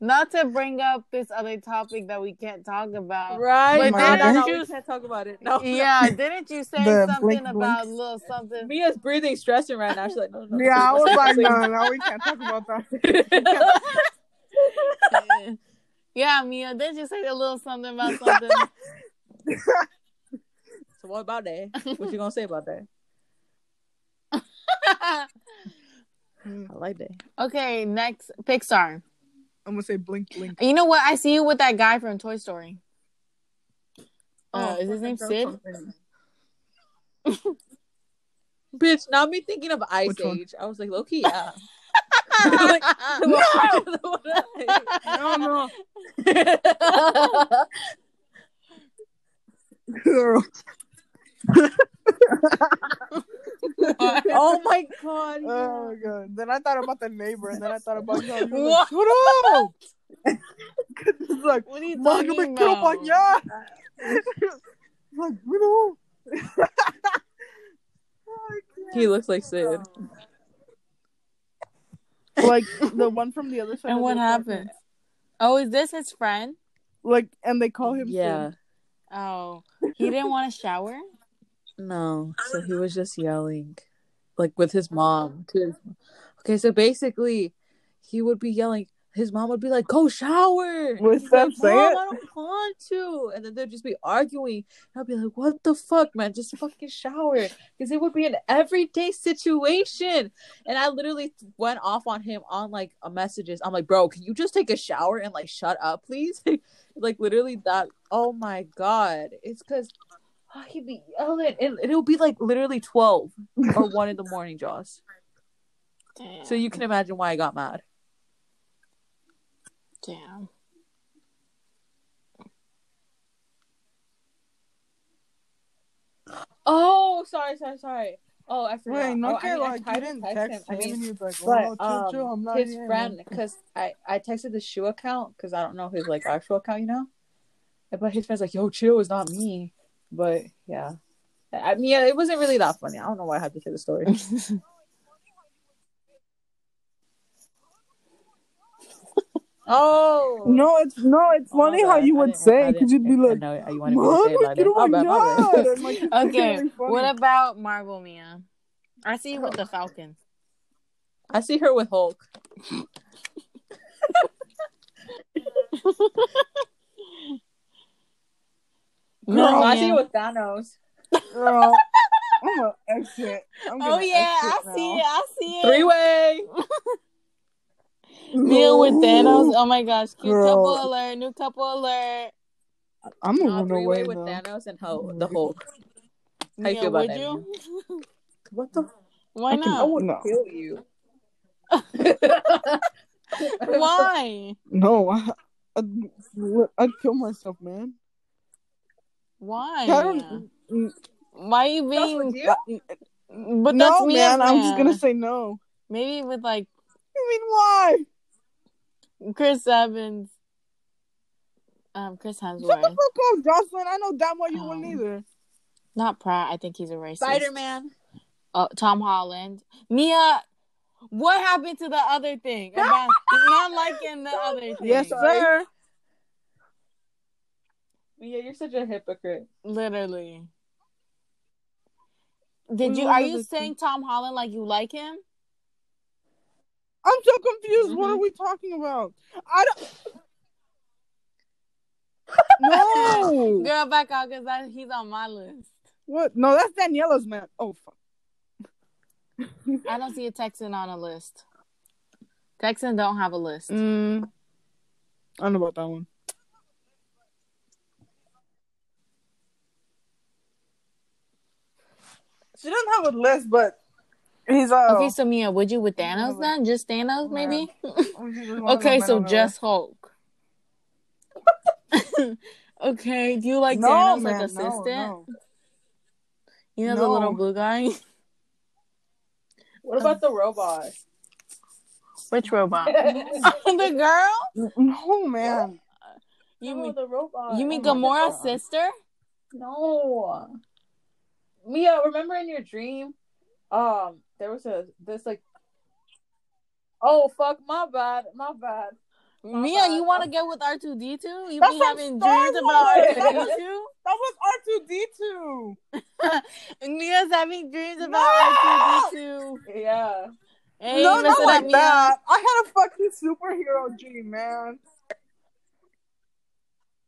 not to bring up this other topic that we can't talk about. Right. But no, no, didn't no, you- we can't talk about it. No. Yeah, didn't you say The something blink, about blink. little something? Mia's breathing, stressing right now. She's like, no, no. Yeah, I was like, please. no, no, we can't talk about that. [LAUGHS] yeah, Mia, didn't you say a little something about something? So what about that? What you gonna say about that? [LAUGHS] I like that. okay, next Pixar. I'm gonna say blink, blink. You know what? I see you with that guy from Toy Story. Uh, Oh, is his name Sid? Bitch, now me thinking of Ice Which one? Age. I was like, Loki, yeah. [LAUGHS] Like, [LAUGHS] the one No, no, girl. [LAUGHS] [LAUGHS] oh my god. Oh my god. Then I thought about the neighbor, and then I thought about you. you What? like, Shut up! [LAUGHS] [LAUGHS] it's like, What are you "Ma, no me talking quiero about? It's like, no. Oh, he looks like Sid. like the one from the other side. And of what the happened? apartment. Oh, is this his friend? Like, and they call him. Yeah. Sid. Oh, he didn't want to shower. No. So he was just yelling. Like with his mom. To his... Okay, so basically he would be yelling. His mom would be like, "Go shower." He's that like, say Mom, it? I don't want to. And then they'd just be arguing. And I'd be like, "What the fuck, man? Just fucking shower." Because it would be an everyday situation. And I literally went off on him on like a messages. I'm like, "Bro, can you just take a shower and like shut up, please?" [LAUGHS] like literally that. Oh my god, it's because. He'd be yelling, and it'll be like literally twelve or [LAUGHS] one in the morning, Joss. Damn. So you can imagine why I got mad. Damn. Oh, sorry, sorry, sorry. Oh, I forgot. Wait, no oh, I, mean, like tried you didn't text text him. him, I mean, and he was like, but "Oh, chill, chill, um, I'm not his here." friend, because I I texted the shoe account because I don't know his like actual account, you know. But his friend's like, "Yo, chill, it's not me." But yeah, I mean, yeah, it wasn't really that funny. I don't know why I had to say the story. [LAUGHS] oh No, it's no, it's Oh, funny how you would say because you'd be like, know you wanted to say it "Mom, oh that. Oh, my bad, my bañar." bad. And, like, [LAUGHS] Okay, really what about Marvel Mia? I see you with the Falcon. I see her with Hulk. [LAUGHS] Girl, No, I see you with Thanos. Girl, I'm gonna exit. I'm Oh gonna yeah, I exit see now. it. I see it. Three way. Mia with Thanos. Oh my gosh, cute Girl. couple alert, new couple alert. I'm No, moving three away way with now. Thanos and Hulk, the Hulk. How you Mia, feel about that, you? [LAUGHS] What the? Why I, can, I would No. kill you. [LAUGHS] Why? [LAUGHS] No, I, I'd, I'd kill myself, man. Why? I don't. Why you being? with you? But that's no, Mia's man. I'm just gonna say no. Maybe with like I mean, why? Chris Evans, um, Chris Hemsworth. Shut the Hemsworth, fuck up, Jocelyn. I know damn well you wouldn't Um, either. not Pratt. I think he's a racist. Spider Man. Uh, Tom Holland, Mia. What happened to the other thing [LAUGHS] about not liking the other thing? Yes, sir. Yeah, you're such a hypocrite. Literally. Did What you? Are you other saying Tom Holland like you like him? I'm so confused. What Mhm. are we talking about? I don't. [LAUGHS] No. Girl, back out because that he's on my list. What? No, that's Daniela's man. Oh fuck. [LAUGHS] I don't see a Texan on a list. Texans don't have a list. Mm, I don't know about that one. She doesn't have a list, but he's uh. Okay, so Mia, would you with Thanos No. then? Just Thanos, maybe? he's just [LAUGHS] okay, so just Hulk. [LAUGHS] okay, do you like no, Thanos man, like assistant? no. You know the little blue guy? [LAUGHS] What about the robot? Which robot? the girl? No, man. You mean the robot. you mean Oh Gamora's sister? No. Mia, remember in your dream, um, there was a this like. Oh fuck! My bad. My bad. My Mia, bad. you want to get with R two D two? You That's be having Star dreams about R Wars. two That was- two? That was R two D two. [LAUGHS] Mia's having dreams about R two D two. Yeah. Hey, no, not up, like that. I had a fucking superhero dream, man.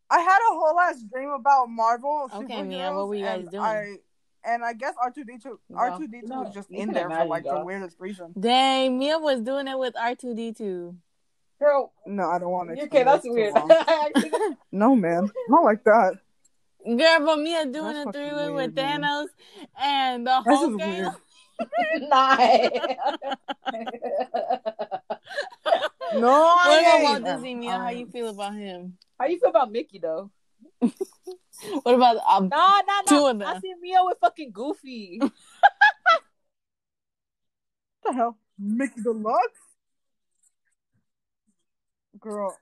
I had a whole ass dream about Marvel. Okay, Mia, what were you guys doing? I and I guess R two D two R two D two was just in there for imagine, like the dog. weirdest reason. Dang, Mia was doing it with R two D two. Girl, No, I don't want to. okay, that's weird. [LAUGHS] [LAUGHS] no, man, not like that. Girl, but Mia doing That's a three way with weird, man. Thanos and the That's whole just gang. weird. nah. [LAUGHS] No, What I about ain't. Walt Disney, Mia? How Alright. you feel about him? How you feel about Mickey though? [LAUGHS] What about? Um, nah, nah, Two nah. of them. I see Mia with fucking Goofy. [LAUGHS] What the hell? Mickey Deluxe? Girl,